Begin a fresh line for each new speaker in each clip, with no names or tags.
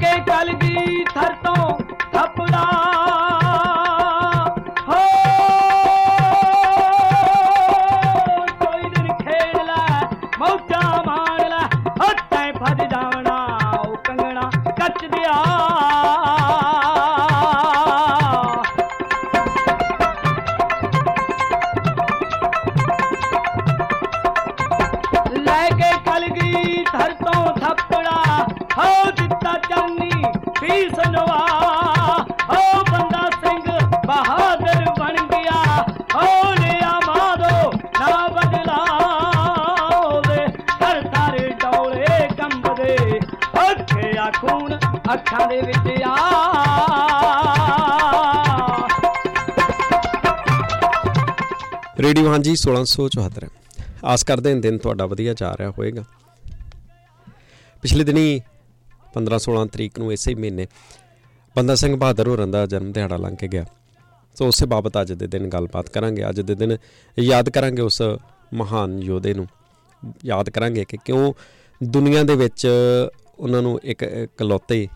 ਕੇ
radio ਹਾਂਜੀ 1674 ਆਸ ਕਰਦੇ ਹਾਂ ਦਿਨ ਤੁਹਾਡਾ ਵਧੀਆ ਜਾ ਰਿਹਾ ਹੋਵੇਗਾ। ਪਿਛਲੇ ਦਿਨੀ 15 16 ਤਰੀਕ ਨੂੰ ਇਸੇ ਹੀ ਮਹੀਨੇ ਬੰਦਾ ਸਿੰਘ ਬਹਾਦਰ ਹੋਰਾਂ ਦਾ ਜਨਮ ਦਿਹਾੜਾ ਲੰਘ ਕੇ ਗਿਆ। ਸੋ ਉਸੇ ਬਾਬਤ ਅੱਜ ਦੇ ਦਿਨ ਗੱਲਬਾਤ ਕਰਾਂਗੇ। ਅੱਜ ਦੇ ਦਿਨ ਯਾਦ ਕਰਾਂਗੇ ਉਸ ਮਹਾਨ ਯੋਧੇ ਨੂੰ। ਯਾਦ ਕਰਾਂਗੇ ਕਿ ਕਿਉਂ ਦੁਨੀਆ ਦੇ ਵਿੱਚ ਉਹਨਾਂ ਨੂੰ ਇੱਕ ਇਕਲੌਤੇ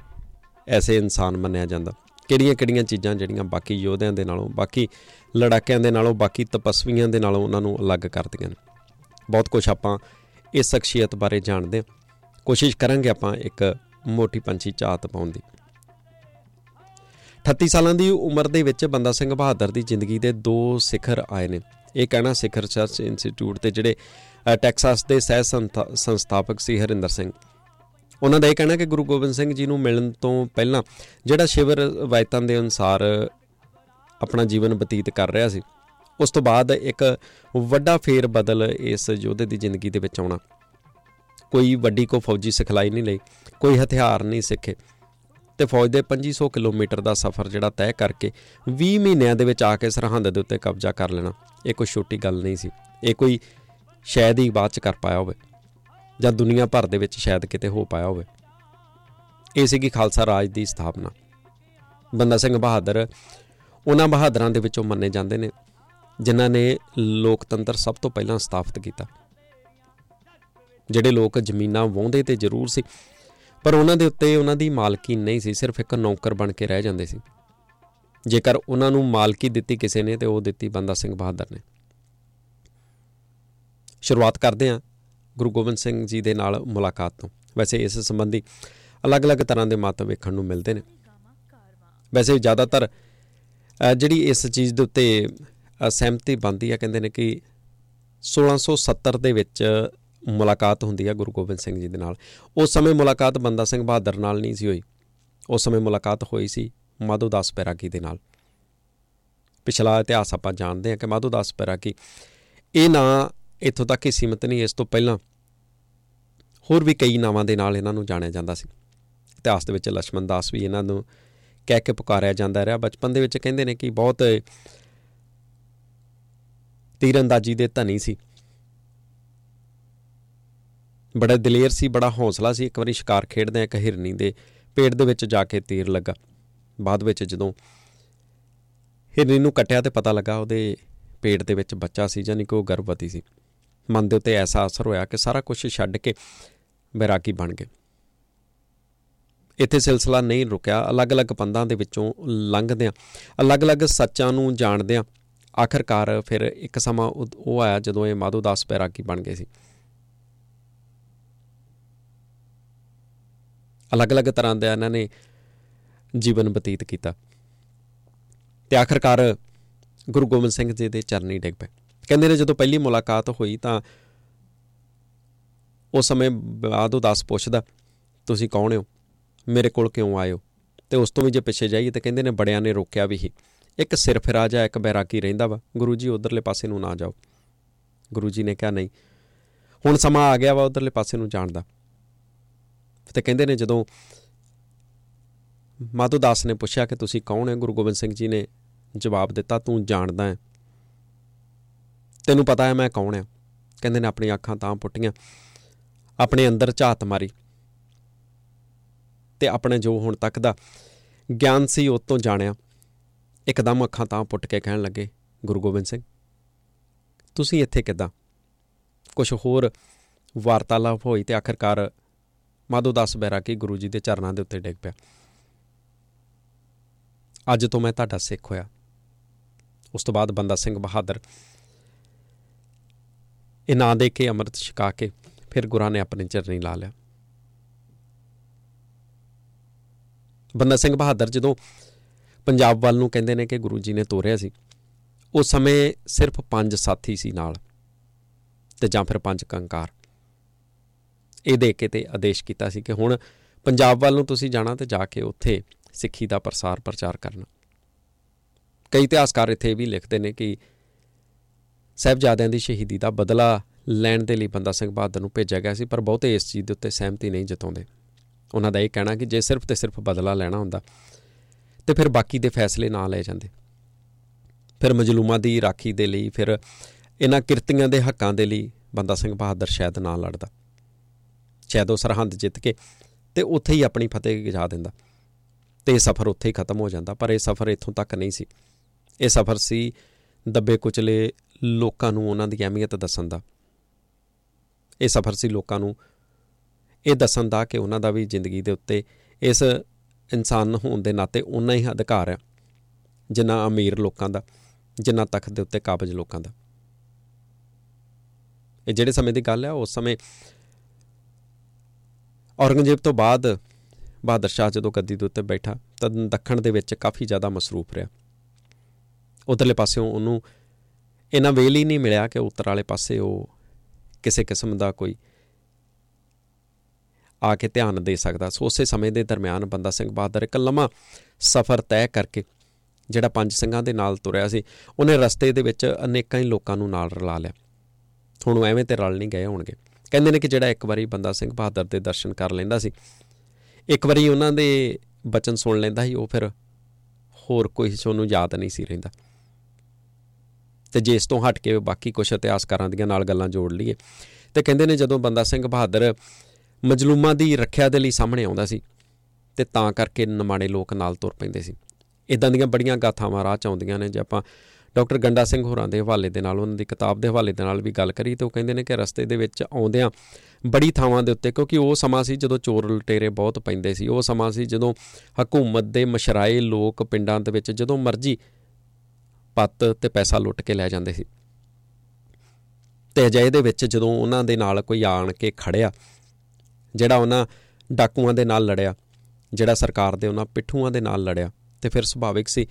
ਐਸੇ ਇਨਸਾਨ ਮੰਨਿਆ ਜਾਂਦਾ। ਕਿਹੜੀਆਂ ਕਿਹੜੀਆਂ ਚੀਜ਼ਾਂ ਜਿਹੜੀਆਂ ਬਾਕੀ ਯੋਧਿਆਂ ਦੇ ਨਾਲੋਂ ਬਾਕੀ ਲੜਾਕਿਆਂ ਦੇ ਨਾਲੋਂ ਬਾਕੀ ਤਪਸਵੀਆਂ ਦੇ ਨਾਲੋਂ ਉਹਨਾਂ ਨੂੰ ਅਲੱਗ ਕਰਦੀਆਂ ਨੇ। ਬਹੁਤ ਕੁਝ ਆਪਾਂ ਇਸ ਸ਼ਖਸੀਅਤ ਬਾਰੇ ਜਾਣਦੇ ਹਾਂ। ਕੋਸ਼ਿਸ਼ ਕਰਾਂਗੇ ਆਪਾਂ ਇੱਕ ਮੋਟੀ ਪੰਛੀ ਝਾਤ ਪਾਉਣ ਦੀ। 38 ਸਾਲਾਂ ਦੀ ਉਮਰ ਦੇ ਵਿੱਚ ਬੰਦਾ ਸਿੰਘ ਬਹਾਦਰ ਦੀ ਜ਼ਿੰਦਗੀ ਦੇ ਦੋ ਸਿਖਰ ਆਏ ਨੇ। ਇਹ ਕਹਿਣਾ ਸਿਖਰ ਰਿਸਰਚ ਇੰਸਟੀਚਿਊਟ ਤੇ ਜਿਹੜੇ ਅ, ਟੈਕਸਾਸ ਦੇ ਸਹਿ ਸੰਥਾ- ਸੰਸਥਾਪਕ ਸੀ ਹਰਿੰਦਰ ਸਿੰਘ। ਉਹਨਾਂ ਦਾ ਇਹ ਕਹਿਣਾ ਕਿ ਗੁਰੂ ਗੋਬਿੰਦ ਸਿੰਘ ਜੀ ਨੂੰ ਮਿਲਣ ਤੋਂ ਪਹਿਲਾਂ ਜਿਹੜਾ ਸ਼ਿਵ ਰਵਾਇਤਾਂ ਦੇ ਅਨੁਸਾਰ ਆਪਣਾ ਜੀਵਨ ਬਤੀਤ ਕਰ ਰਿਹਾ ਸੀ, ਉਸ ਤੋਂ ਬਾਅਦ ਇੱਕ ਵੱਡਾ ਫੇਰ ਬਦਲ ਇਸ ਯੋਧੇ ਦੀ ਜ਼ਿੰਦਗੀ ਦੇ ਵਿੱਚ ਆਉਣਾ। ਕੋਈ ਵੱਡੀ ਕੋ ਫੌਜੀ ਸਿਖਲਾਈ ਨਹੀਂ ਲਈ, ਕੋਈ ਹਥਿਆਰ ਨਹੀਂ ਸਿੱਖੇ ਤੇ ਫੌਜ ਦੇ 2500 ਕਿਲੋਮੀਟਰ ਦਾ ਸਫ਼ਰ ਜਿਹੜਾ ਤੈਅ ਕਰਕੇ 20 ਮਹੀਨਿਆਂ ਦੇ ਵਿੱਚ ਆ ਕੇ ਸਰਹੰਦ ਦੇ ਉੱਤੇ ਕਬਜ਼ਾ ਕਰ ਲੈਣਾ, ਇਹ ਕੋਈ ਛੋਟੀ ਗੱਲ ਨਹੀਂ ਸੀ, ਇਹ ਕੋਈ ਸ਼ਾਇਦ ਹੀ ਬਾਅਦ ਚ ਕਰ ਪਾਇਆ ਹੋਵੇ। ਜਾਂ ਦੁਨੀਆ ਭਰ ਦੇ ਵਿੱਚ ਸ਼ਾਇਦ ਕਿਤੇ ਹੋ ਪਾਇਆ ਹੋਵੇ। ਇਹ ਸੀਗੀ ਖਾਲਸਾ ਰਾਜ ਦੀ ਸਥਾਪਨਾ। ਬੰਦਾ ਸਿੰਘ ਬਹਾਦਰ, ਉਹਨਾਂ ਬਹਾਦਰਾਂ ਦੇ ਵਿੱਚੋਂ ਮੰਨੇ ਜਾਂਦੇ ਨੇ, ਜਿਨ੍ਹਾਂ ਨੇ ਲੋਕਤੰਤਰ ਸਭ ਤੋਂ ਪਹਿਲਾਂ ਸਥਾਪਿਤ ਕੀਤਾ। ਜਿਹੜੇ ਲੋਕ ਜ਼ਮੀਨਾਂ ਵਾਹੁੰਦੇ ਤੇ ਜ਼ਰੂਰ ਸੀ, ਪਰ ਉਹਨਾਂ ਦੇ ਉੱਤੇ ਉਹਨਾਂ ਦੀ ਮਾਲਕੀ ਨਹੀਂ ਸੀ, ਸਿਰਫ ਇੱਕ ਨੌਕਰ ਬਣ ਕੇ ਰਹਿ ਜਾਂਦੇ ਸੀ। ਜੇਕਰ ਉਹਨਾਂ ਨੂੰ ਮਾਲਕੀ ਦਿੱਤੀ ਕਿਸੇ ਨੇ, ਤੇ ਉਹ ਦਿੱਤੀ ਬੰਦਾ ਸਿੰਘ ਬਹਾਦਰ ਨੇ। ਸ਼ੁਰੂਆਤ ਕਰਦੇ ਹਾਂ। ਗੁਰੂ ਗੋਬਿੰਦ ਸਿੰਘ ਜੀ ਦੇ ਨਾਲ ਮੁਲਾਕਾਤ ਤੋਂ। ਵੈਸੇ ਇਸ ਸੰਬੰਧੀ ਅਲੱਗ-ਅਲੱਗ ਤਰ੍ਹਾਂ ਦੇ ਮਤ ਵੇਖਣ ਨੂੰ ਮਿਲਦੇ ਨੇ। ਵੈਸੇ ਜ਼ਿਆਦਾਤਰ ਅ, ਜਿਹੜੀ ਇਸ ਚੀਜ਼ ਦੇ ਉੱਤੇ ਅ, ਸਹਿਮਤੀ ਬਣਦੀ ਆ ਕਹਿੰਦੇ ਨੇ ਕਿ 1670 ਦੇ ਵਿੱਚ ਮੁਲਾਕਾਤ ਹੁੰਦੀ ਆ ਗੁਰੂ ਗੋਬਿੰਦ ਸਿੰਘ ਜੀ ਦੇ ਨਾਲ। ਉਸ ਸਮੇਂ ਮੁਲਾਕਾਤ ਬੰਦਾ ਸਿੰਘ ਬਹਾਦਰ ਨਾਲ ਨਹੀਂ ਸੀ ਹੋਈ। ਉਸ ਸਮੇਂ ਮੁਲਾਕਾਤ ਹੋਈ ਸੀ ਮਾਧੋ ਦਾਸ ਪੈਰਾਗੀ ਦੇ ਨਾਲ। ਪਿਛਲਾ ਇਤਿਹਾਸ ਆਪਾਂ ਜਾਣਦੇ ਹਾਂ ਕਿ ਮਾਧੋ ਦਾਸ ਪੈਰਾਗੀ ਇਹ ਨਾਂ ਇੱਥੋਂ ਤੱਕ ਹੀ ਸੀਮਤ ਨਹੀਂ, ਇਸ ਤੋਂ ਪਹਿਲਾਂ ਹੋਰ ਵੀ ਕਈ ਨਾਵਾਂ ਦੇ ਨਾਲ ਇਹਨਾਂ ਨੂੰ ਜਾਣਿਆ ਜਾਂਦਾ ਸੀ। ਇਤਿਹਾਸ ਦੇ ਵਿੱਚ ਲక్ష్మణ ਦਾਸ ਵੀ ਇਹਨਾਂ ਨੂੰ ਕਹਿ ਕੇ ਪੁਕਾਰਿਆ ਜਾਂਦਾ ਰਿਹਾ। ਬਚਪਨ ਦੇ ਵਿੱਚ ਕਹਿੰਦੇ ਨੇ ਕਿ ਬਹੁਤ ਤੀਰੰਦਾਜ਼ੀ ਦੇ ਧਨੀ ਸੀ। ਬੜਾ ਦਲੇਰ ਸੀ, ਬੜਾ ਹੌਸਲਾ ਸੀ। ਇੱਕ ਵਾਰੀ ਸ਼ਿਕਾਰ ਖੇਡਦੇ ਇੱਕ ਹਿਰਨੀ ਦੇ ਪੇਟ ਦੇ ਵਿੱਚ ਜਾ ਕੇ ਤੀਰ ਲੱਗਾ। ਬਾਅਦ ਵਿੱਚ ਜਦੋਂ ਹਿਰਨੀ ਨੂੰ ਕੱਟਿਆ ਤੇ ਪਤਾ ਲੱਗਾ ਉਹਦੇ ਪੇਟ ਦੇ ਵਿੱਚ ਬੱਚਾ ਸੀ ਜਾਨੀ ਕਿ ਉਹ ਗਰਭਵਤੀ ਸੀ। ਮਨ ਦੇ ਉੱਤੇ ਐਸਾ ਅਸਰ ਹੋਇਆ ਕਿ ਸਾਰਾ ਕੁਝ ਛੱਡ ਕੇ ਬੈਰਾਗੀ ਬਣ ਗਏ। ਇੱਥੇ ਸਿਲਸਿਲਾ ਨਹੀਂ ਰੁਕਿਆ। ਅਲੱਗ-ਅਲੱਗ ਪੰਦਾਂ ਦੇ ਵਿੱਚੋਂ ਲੰਘਦਿਆਂ, ਅਲੱਗ-ਅਲੱਗ ਸੱਚਾਂ ਨੂੰ ਜਾਣਦਿਆਂ ਆਖਰਕਾਰ ਫਿਰ ਇੱਕ ਸਮਾਂ ਉਹ ਉਹ ਆਇਆ ਜਦੋਂ ਇਹ ਮਾਧੋ ਦਾਸ ਬੈਰਾਗੀ ਬਣ ਗਏ ਸੀ। ਅਲੱਗ-ਅਲੱਗ ਤਰ੍ਹਾਂ ਦਾ ਇਹਨਾਂ ਨੇ ਜੀਵਨ ਬਤੀਤ ਕੀਤਾ। ਤੇ ਆਖਰਕਾਰ ਗੁਰੂ ਗੋਬਿੰਦ ਸਿੰਘ ਜੀ ਦੇ ਚਰਨੀ ਡਿੱਗ ਪਏ। ਕਹਿੰਦੇ ਨੇ ਜਦੋਂ ਪਹਿਲੀ ਮੁਲਾਕਾਤ ਹੋਈ ਤਾਂ ਉਸ ਸਮੇਂ ਬਾਦੋ ਦਾਸ ਪੁੱਛਦਾ, ਤੁਸੀਂ ਕੌਣ ਹੋ? ਮੇਰੇ ਕੋਲ ਕਿਉਂ ਆਏ ਹੋ? ਤੇ ਉਸ ਤੋਂ ਵੀ ਜੇ ਪਿੱਛੇ ਜਾਈਏ ਤਾਂ ਕਹਿੰਦੇ ਨੇ ਬੜਿਆਂ ਨੇ ਰੋਕਿਆ ਵੀ ਹੀ ਇੱਕ ਸਿਰ ਫਿਰਾ ਜਾ ਇੱਕ ਬੈਰਾਗੀ ਰਹਿੰਦਾ ਵਾ। ਗੁਰੂ ਜੀ ਉਧਰਲੇ ਪਾਸੇ ਨੂੰ ਨਾ ਜਾਓ। ਗੁਰੂ ਜੀ ਨੇ ਕਿਹਾ, ਨਹੀਂ। ਹੁਣ ਸਮਾਂ ਆ ਗਿਆ ਵਾ ਉਧਰਲੇ ਪਾਸੇ ਨੂੰ ਜਾਣ ਦਾ। ਤੇ ਕਹਿੰਦੇ ਨੇ ਜਦੋਂ ਮਾਧੋ ਦਾਸ ਨੇ ਪੁੱਛਿਆ ਕਿ ਤੁਸੀਂ ਕੌਣ ਹੈ? ਗੁਰੂ ਗੋਬਿੰਦ ਸਿੰਘ ਜੀ ਨੇ ਜਵਾਬ ਦਿੱਤਾ, ਤੂੰ ਜਾਣਦਾ ਹੈ। ਤੈਨੂੰ ਪਤਾ ਹੈ ਮੈਂ ਕੌਣ ਹਾਂ। ਕਹਿੰਦੇ ਨੇ ਆਪਣੀ ਅੱਖਾਂ ਤਾਂ ਪੁੱਟੀਆਂ। ਆਪਣੇ ਅੰਦਰ ਝਾਤ ਮਾਰੀ। ਤੇ ਆਪਣੇ ਜੋ ਹੁਣ ਤੱਕ ਦਾ ਗਿਆਨ ਸੀ ਉਹ ਤੋਂ ਜਾਣਿਆ। ਇੱਕਦਮ ਅੱਖਾਂ ਤਾਂ ਪੁੱਟ ਕੇ ਕਹਿਣ ਲੱਗੇ, ਗੁਰੂ ਗੋਬਿੰਦ ਸਿੰਘ, ਤੁਸੀਂ ਇੱਥੇ ਕਿੱਦਾਂ? ਕੁਝ ਹੋਰ ਵਾਰਤਾਲਾਪ ਹੋਈ ਤੇ ਆਖਰਕਾਰ ਮਾਧੋ ਦਾਸ ਬੈਰਾਗੀ ਗੁਰੂ ਜੀ ਦੇ ਚਰਨਾਂ ਦੇ ਉੱਤੇ ਡਿੱਗ ਪਿਆ। ਅੱਜ ਤੋਂ ਮੈਂ ਤੁਹਾਡਾ ਸਿੱਖ ਹੋਇਆ। ਉਸ ਤੋਂ ਬਾਅਦ ਬੰਦਾ ਸਿੰਘ ਬਹਾਦਰ ਇਹ ਨਾਂ ਦੇ ਕੇ ਅੰਮ੍ਰਿਤ ਛਕਾ ਕੇ ਫਿਰ ਗੁਰਾਂ ਨੇ ਆਪਣੇ ਚਰਨੀ ਲਾ ਲਿਆ। ਬੰਦਾ ਸਿੰਘ ਬਹਾਦਰ ਜਦੋਂ ਪੰਜਾਬ ਵੱਲ ਨੂੰ ਕਹਿੰਦੇ ਨੇ ਕਿ ਗੁਰੂ ਜੀ ਨੇ ਤੋਰਿਆ ਸੀ, ਉਸ ਸਮੇਂ ਸਿਰਫ ਪੰਜ ਸਾਥੀ ਸੀ ਨਾਲ ਤੇ ਜਾਂ ਫਿਰ ਪੰਜ ਕੰਕਾਰ। ਇਹ ਦੇ ਕੇ ਤੇ ਆਦੇਸ਼ ਕੀਤਾ ਸੀ ਕਿ ਹੁਣ ਪੰਜਾਬ ਵੱਲ ਨੂੰ ਤੁਸੀਂ ਜਾਣਾ ਤੇ ਜਾ ਕੇ ਉੱਥੇ ਸਿੱਖੀ ਦਾ ਪ੍ਰਸਾਰ ਪ੍ਰਚਾਰ ਕਰਨਾ। ਕਈ ਇਤਿਹਾਸਕਾਰ ਇੱਥੇ ਵੀ ਲਿਖਦੇ ਨੇ ਕਿ ਸਹਿਬਜ਼ਾਦਿਆਂ ਦੀ ਸ਼ਹੀਦੀ ਦਾ ਬਦਲਾ ਲੈਣ ਦੇ ਲਈ ਬੰਦਾ ਸਿੰਘ ਬਹਾਦਰ ਨੂੰ ਭੇਜਿਆ ਗਿਆ ਸੀ, ਪਰ ਬਹੁਤੇ ਇਸ ਚੀਜ਼ ਦੇ ਉੱਤੇ ਸਹਿਮਤੀ ਨਹੀਂ ਜਤਾਉਂਦੇ। ਉਹਨਾਂ ਦਾ ਇਹ ਕਹਿਣਾ ਕਿ ਜੇ ਸਿਰਫ ਤੇ ਸਿਰਫ ਬਦਲਾ ਲੈਣਾ ਹੁੰਦਾ, ਤੇ ਫਿਰ ਬਾਕੀ ਦੇ ਫੈਸਲੇ ਨਾ ਲਏ ਜਾਂਦੇ। ਫਿਰ ਮਜਲੂਮਾਂ ਦੀ ਰਾਖੀ ਦੇ ਲਈ, ਫਿਰ ਇਹਨਾਂ ਕਿਰਤੀਆਂ ਦੇ ਹੱਕਾਂ ਦੇ ਲਈ ਬੰਦਾ ਸਿੰਘ ਬਹਾਦਰ ਸ਼ਾਇਦ ਨਾ ਲੜਦਾ। ਸ਼ਾਇਦ ਉਹ ਸਰਹੰਦ ਜਿੱਤ ਕੇ ਤੇ ਉੱਥੇ ਹੀ ਆਪਣੀ ਫਤਿਹ ਗਜਾ ਦਿੰਦਾ ਤੇ ਇਹ ਸਫ਼ਰ ਉੱਥੇ ਹੀ ਖਤਮ ਹੋ ਜਾਂਦਾ, ਪਰ ਇਹ ਸਫ਼ਰ ਇੱਥੋਂ ਤੱਕ ਨਹੀਂ ਸੀ। ਇਹ ਸਫ਼ਰ ਸੀ ਦੱਬੇ ਕੁਚਲੇ ਲੋਕਾਂ ਨੂੰ ਉਹਨਾਂ ਦੀ ਅਹਿਮੀਅਤ ਦੱਸਣ ਦਾ। ਇਹ ਸਫ਼ਰ ਸੀ ਲੋਕਾਂ ਨੂੰ ਇਹ ਦੱਸਣ ਦਾ ਕਿ ਉਹਨਾਂ ਦਾ ਵੀ ਜ਼ਿੰਦਗੀ ਦੇ ਉੱਤੇ ਇਸ ਇਨਸਾਨ ਹੋਣ ਦੇ ਨਾਤੇ ਉਨਾ ਹੀ ਅਧਿਕਾਰ ਹੈ ਜਿੰਨਾ ਅਮੀਰ ਲੋਕਾਂ ਦਾ, ਜਿੰਨਾ ਤਖਤ ਦੇ ਉੱਤੇ ਕਾਬਜ ਲੋਕਾਂ ਦਾ। ਇਹ ਜਿਹੜੇ ਸਮੇਂ ਦੀ ਗੱਲ ਹੈ ਉਸ ਸਮੇਂ ਔਰੰਗਜ਼ੇਬ ਤੋਂ ਬਾਅਦ ਬਹਾਦਰ ਸ਼ਾਹ ਜਦੋਂ ਗੱਦੀ ਦੇ ਉੱਤੇ ਬੈਠਾ, ਤਾਂ ਦੱਖਣ ਦੇ ਵਿੱਚ ਕਾਫੀ ਜ਼ਿਆਦਾ ਮਸਰੂਫ ਰਿਹਾ। ਉਧਰਲੇ ਪਾਸਿਓਂ ਉਹਨੂੰ ਇਹਨਾਂ ਵੇਲ ਹੀ ਨਹੀਂ ਮਿਲਿਆ ਕਿ ਉੱਤਰ ਵਾਲੇ ਪਾਸੇ ਉਹ ਕਿਸੇ ਕਿਸਮ ਦਾ ਕੋਈ ਆ ਕੇ ਧਿਆਨ ਦੇ ਸਕਦਾ। ਸੋ ਉਸੇ ਸਮੇਂ ਦੇ ਦਰਮਿਆਨ ਬੰਦਾ ਸਿੰਘ ਬਹਾਦਰ ਇੱਕ ਲੰਮਾ ਸਫ਼ਰ ਤੈਅ ਕਰਕੇ ਜਿਹੜਾ ਪੰਜ ਸਿੰਘਾਂ ਦੇ ਨਾਲ ਤੁਰਿਆ ਸੀ, ਉਹਨੇ ਰਸਤੇ ਦੇ ਵਿੱਚ ਅਨੇਕਾਂ ਹੀ ਲੋਕਾਂ ਨੂੰ ਨਾਲ ਰਲਾ ਲਿਆ। ਹੁਣ ਉਹ ਐਵੇਂ ਤੇ ਰਲ ਨਹੀਂ ਗਏ ਹੋਣਗੇ। ਕਹਿੰਦੇ ਨੇ ਕਿ ਜਿਹੜਾ ਇੱਕ ਵਾਰੀ ਬੰਦਾ ਸਿੰਘ ਬਹਾਦਰ ਦੇ ਦਰਸ਼ਨ ਕਰ ਲੈਂਦਾ ਸੀ, ਇੱਕ ਵਾਰੀ ਉਹਨਾਂ ਦੇ ਬਚਨ ਸੁਣ ਲੈਂਦਾ ਸੀ, ਉਹ ਫਿਰ ਹੋਰ ਕੋਈ ਉਹਨੂੰ ਯਾਦ ਨਹੀਂ ਸੀ ਰਹਿੰਦਾ। ਤੇ ਜੇ ਇਸ ਤੋਂ ਹਟ ਕੇ ਬਾਕੀ ਕੁਝ ਇਤਿਹਾਸਕਾਰਾਂ ਦੀਆਂ ਨਾਲ ਗੱਲਾਂ ਜੋੜ ਲਈਏ, ਤੇ ਕਹਿੰਦੇ ਨੇ ਜਦੋਂ ਬੰਦਾ ਸਿੰਘ ਬਹਾਦਰ ਮਜਲੂਮਾਂ ਦੀ ਰੱਖਿਆ ਦੇ ਲਈ ਸਾਹਮਣੇ ਆਉਂਦਾ ਸੀ, ਤੇ ਤਾਂ ਕਰਕੇ ਨਮਾਣੇ ਲੋਕ ਨਾਲ ਤੁਰ ਪੈਂਦੇ ਸੀ। ਇਦਾਂ ਦੀਆਂ ਬੜੀਆਂ ਗਾਥਾਵਾਂ ਰਾਹ ਚ ਆਉਂਦੀਆਂ ਨੇ, ਜੇ ਆਪਾਂ ਡਾਕਟਰ ਗੰਡਾ ਸਿੰਘ ਹੋਰਾਂ ਦੇ ਹਵਾਲੇ ਦੇ ਨਾਲ, ਉਹਨਾਂ ਦੀ ਕਿਤਾਬ ਦੇ ਹਵਾਲੇ ਦੇ ਨਾਲ ਵੀ ਗੱਲ ਕਰੀ ਤੇ ਉਹ ਕਹਿੰਦੇ ਨੇ ਕਿ ਰਸਤੇ ਦੇ ਵਿੱਚ ਆਉਂਦਿਆਂ ਬੜੀ ਥਾਵਾਂ ਦੇ ਉੱਤੇ, ਕਿਉਂਕਿ ਉਹ ਸਮਾਂ ਸੀ ਜਦੋਂ ਚੋਰ ਲਟੇਰੇ ਬਹੁਤ ਪੈਂਦੇ ਸੀ, ਉਹ ਸਮਾਂ ਸੀ ਜਦੋਂ ਹਕੂਮਤ ਦੇ ਮਸ਼ਰਾਏ ਲੋਕ ਪਿੰਡਾਂ ਦੇ ਵਿੱਚ ਜਦੋਂ ਮਰਜ਼ੀ ਪੱਤ ਤੇ ਪੈਸਾ ਲੁੱਟ ਕੇ ਲੈ ਜਾਂਦੇ ਸੀ। ਤੇ ਅਜੇ ਦੇ ਵਿੱਚ ਜਦੋਂ ਉਹਨਾਂ ਦੇ ਨਾਲ ਕੋਈ ਆਣ ਕੇ ਖੜਿਆ, ਜਿਹੜਾ ਉਹਨਾਂ ਡਾਕੂਆਂ ਦੇ ਨਾਲ ਲੜਿਆ, ਜਿਹੜਾ ਸਰਕਾਰ ਦੇ ਉਹਨਾਂ ਪਿੱਠੂਆਂ ਦੇ ਨਾਲ ਲੜਿਆ, ਤੇ ਫਿਰ ਸੁਭਾਵਿਕ ਸੀ,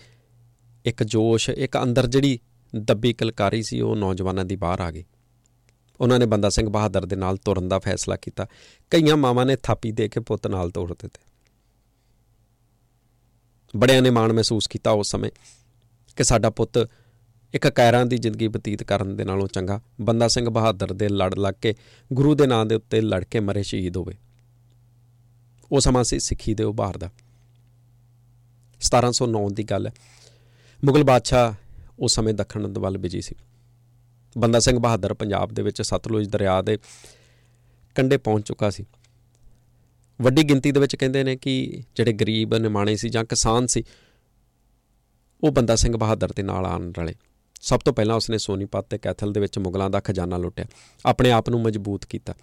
ਇੱਕ ਜੋਸ਼, ਇੱਕ ਅੰਦਰ ਜਿਹੜੀ ਦੱਬੀ ਕਲਕਾਰੀ ਸੀ, ਉਹ ਨੌਜਵਾਨਾਂ ਦੀ ਬਾਹਰ ਆ ਗਈ। ਉਹਨਾਂ ਨੇ ਬੰਦਾ ਸਿੰਘ ਬਹਾਦਰ ਦੇ ਨਾਲ ਤੁਰਨ ਦਾ ਫੈਸਲਾ ਕੀਤਾ। ਕਈਆਂ ਮਾਵਾਂ ਨੇ ਥਾਪੀ ਦੇ ਕੇ ਪੁੱਤ ਨਾਲ ਤੋੜ ਦਿੱਤੇ। ਬੜਿਆਂ ਨੇ ਮਾਣ ਮਹਿਸੂਸ ਕੀਤਾ ਉਸ ਸਮੇਂ। ਕਿ ਸਾਡਾ ਪੁੱਤ ਇੱਕ ਕੈਰਾਂ ਦੀ ਜ਼ਿੰਦਗੀ ਬਤੀਤ ਕਰਨ ਦੇ ਨਾਲੋਂ ਚੰਗਾ, ਬੰਦਾ ਸਿੰਘ ਬਹਾਦਰ ਦੇ ਲੜ ਲੱਗ ਕੇ, ਗੁਰੂ ਦੇ ਨਾਂ ਦੇ ਉੱਤੇ ਲੜ ਕੇ ਮਰੇ ਸ਼ਹੀਦ ਹੋਵੇ। ਉਹ ਸਮਾਂ ਸੀ ਸਿੱਖੀ ਦੇ ਉਭਾਰ ਦਾ। 1709 ਦੀ ਗੱਲ ਹੈ ਮੁਗਲ ਬਾਦਸ਼ਾਹ ਉਸ ਸਮੇਂ ਦੱਖਣ ਵੱਲ ਬਿਜ਼ੀ ਸੀ। ਬੰਦਾ ਸਿੰਘ ਬਹਾਦਰ ਪੰਜਾਬ ਦੇ ਵਿੱਚ ਸਤਲੁਜ ਦਰਿਆ ਦੇ ਕੰਢੇ ਪਹੁੰਚ ਚੁੱਕਾ ਸੀ। ਵੱਡੀ ਗਿਣਤੀ ਦੇ ਵਿੱਚ ਕਹਿੰਦੇ ਨੇ ਕਿ ਜਿਹੜੇ ਗਰੀਬ ਨਿਮਾਣੇ ਸੀ ਜਾਂ ਕਿਸਾਨ ਸੀ ਉਹ ਬੰਦਾ ਸਿੰਘ ਬਹਾਦਰ ਦੇ ਨਾਲ ਆਣ ਰਲੇ ਸਭ ਤੋਂ ਪਹਿਲਾਂ ਉਸਨੇ ਸੋਨੀਪਤ ਤੇ ਕੈਥਲ ਦੇ ਵਿੱਚ ਮੁਗਲਾਂ ਦਾ ਖਜ਼ਾਨਾ ਲੁੱਟਿਆ। ਆਪਣੇ ਆਪ ਨੂੰ ਮਜ਼ਬੂਤ ਕੀਤਾ।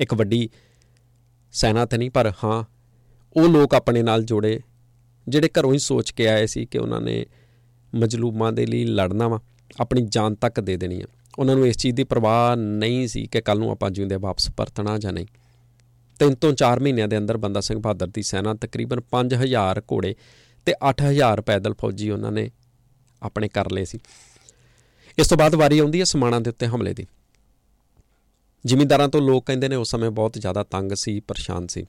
ਇੱਕ ਵੱਡੀ ਸੈਨਾ ਤੇ ਨਹੀਂ, ਪਰ ਹਾਂ, ਉਹ ਲੋਕ ਆਪਣੇ ਨਾਲ ਜੋੜੇ, ਜਿਹੜੇ ਘਰੋਂ ਹੀ ਸੋਚ ਕੇ ਆਏ ਸੀ ਕਿ ਉਹਨਾਂ ਨੇ ਮਜਲੂਮਾਂ ਦੇ ਲਈ ਲੜਨਾ ਵਾ, ਆਪਣੀ ਜਾਨ ਤੱਕ ਦੇ ਦੇਣੀ ਆ। ਉਹਨਾਂ ਨੂੰ ਇਸ ਚੀਜ਼ ਦੀ ਪਰਵਾਹ ਨਹੀਂ ਸੀ ਕਿ ਕੱਲ ਨੂੰ ਆਪਾਂ ਜਿਉਂਦੇ ਵਾਪਸ ਪਰਤਣਾ ਜਾਂ ਨਹੀਂ। ਤਿੰਨ ਤੋਂ 4 ਮਹੀਨਿਆਂ ਦੇ ਅੰਦਰ ਬੰਦਾ ਸਿੰਘ ਬਹਾਦਰ ਦੀ ਸੈਨਾ ਤਕਰੀਬਨ 5000 ਘੋੜੇ ਤੇ 8000 ਪੈਦਲ ਫੌਜੀ ਉਹਨਾਂ ਨੇ ਆਪਣੇ ਕਰ ਲਏ ਸੀ। ਇਸ ਤੋਂ ਬਾਅਦ ਵਾਰੀ ਆਉਂਦੀ ਹੈ ਸਮਾਣਾ ਦੇ ਉੱਤੇ ਹਮਲੇ ਦੀ। ਜ਼ਿਮੀਂਦਾਰਾਂ ਤੋਂ ਲੋਕ ਕਹਿੰਦੇ ਨੇ ਉਸ ਸਮੇਂ ਬਹੁਤ ਜ਼ਿਆਦਾ ਤੰਗ ਸੀ, ਪਰੇਸ਼ਾਨ ਸੀ।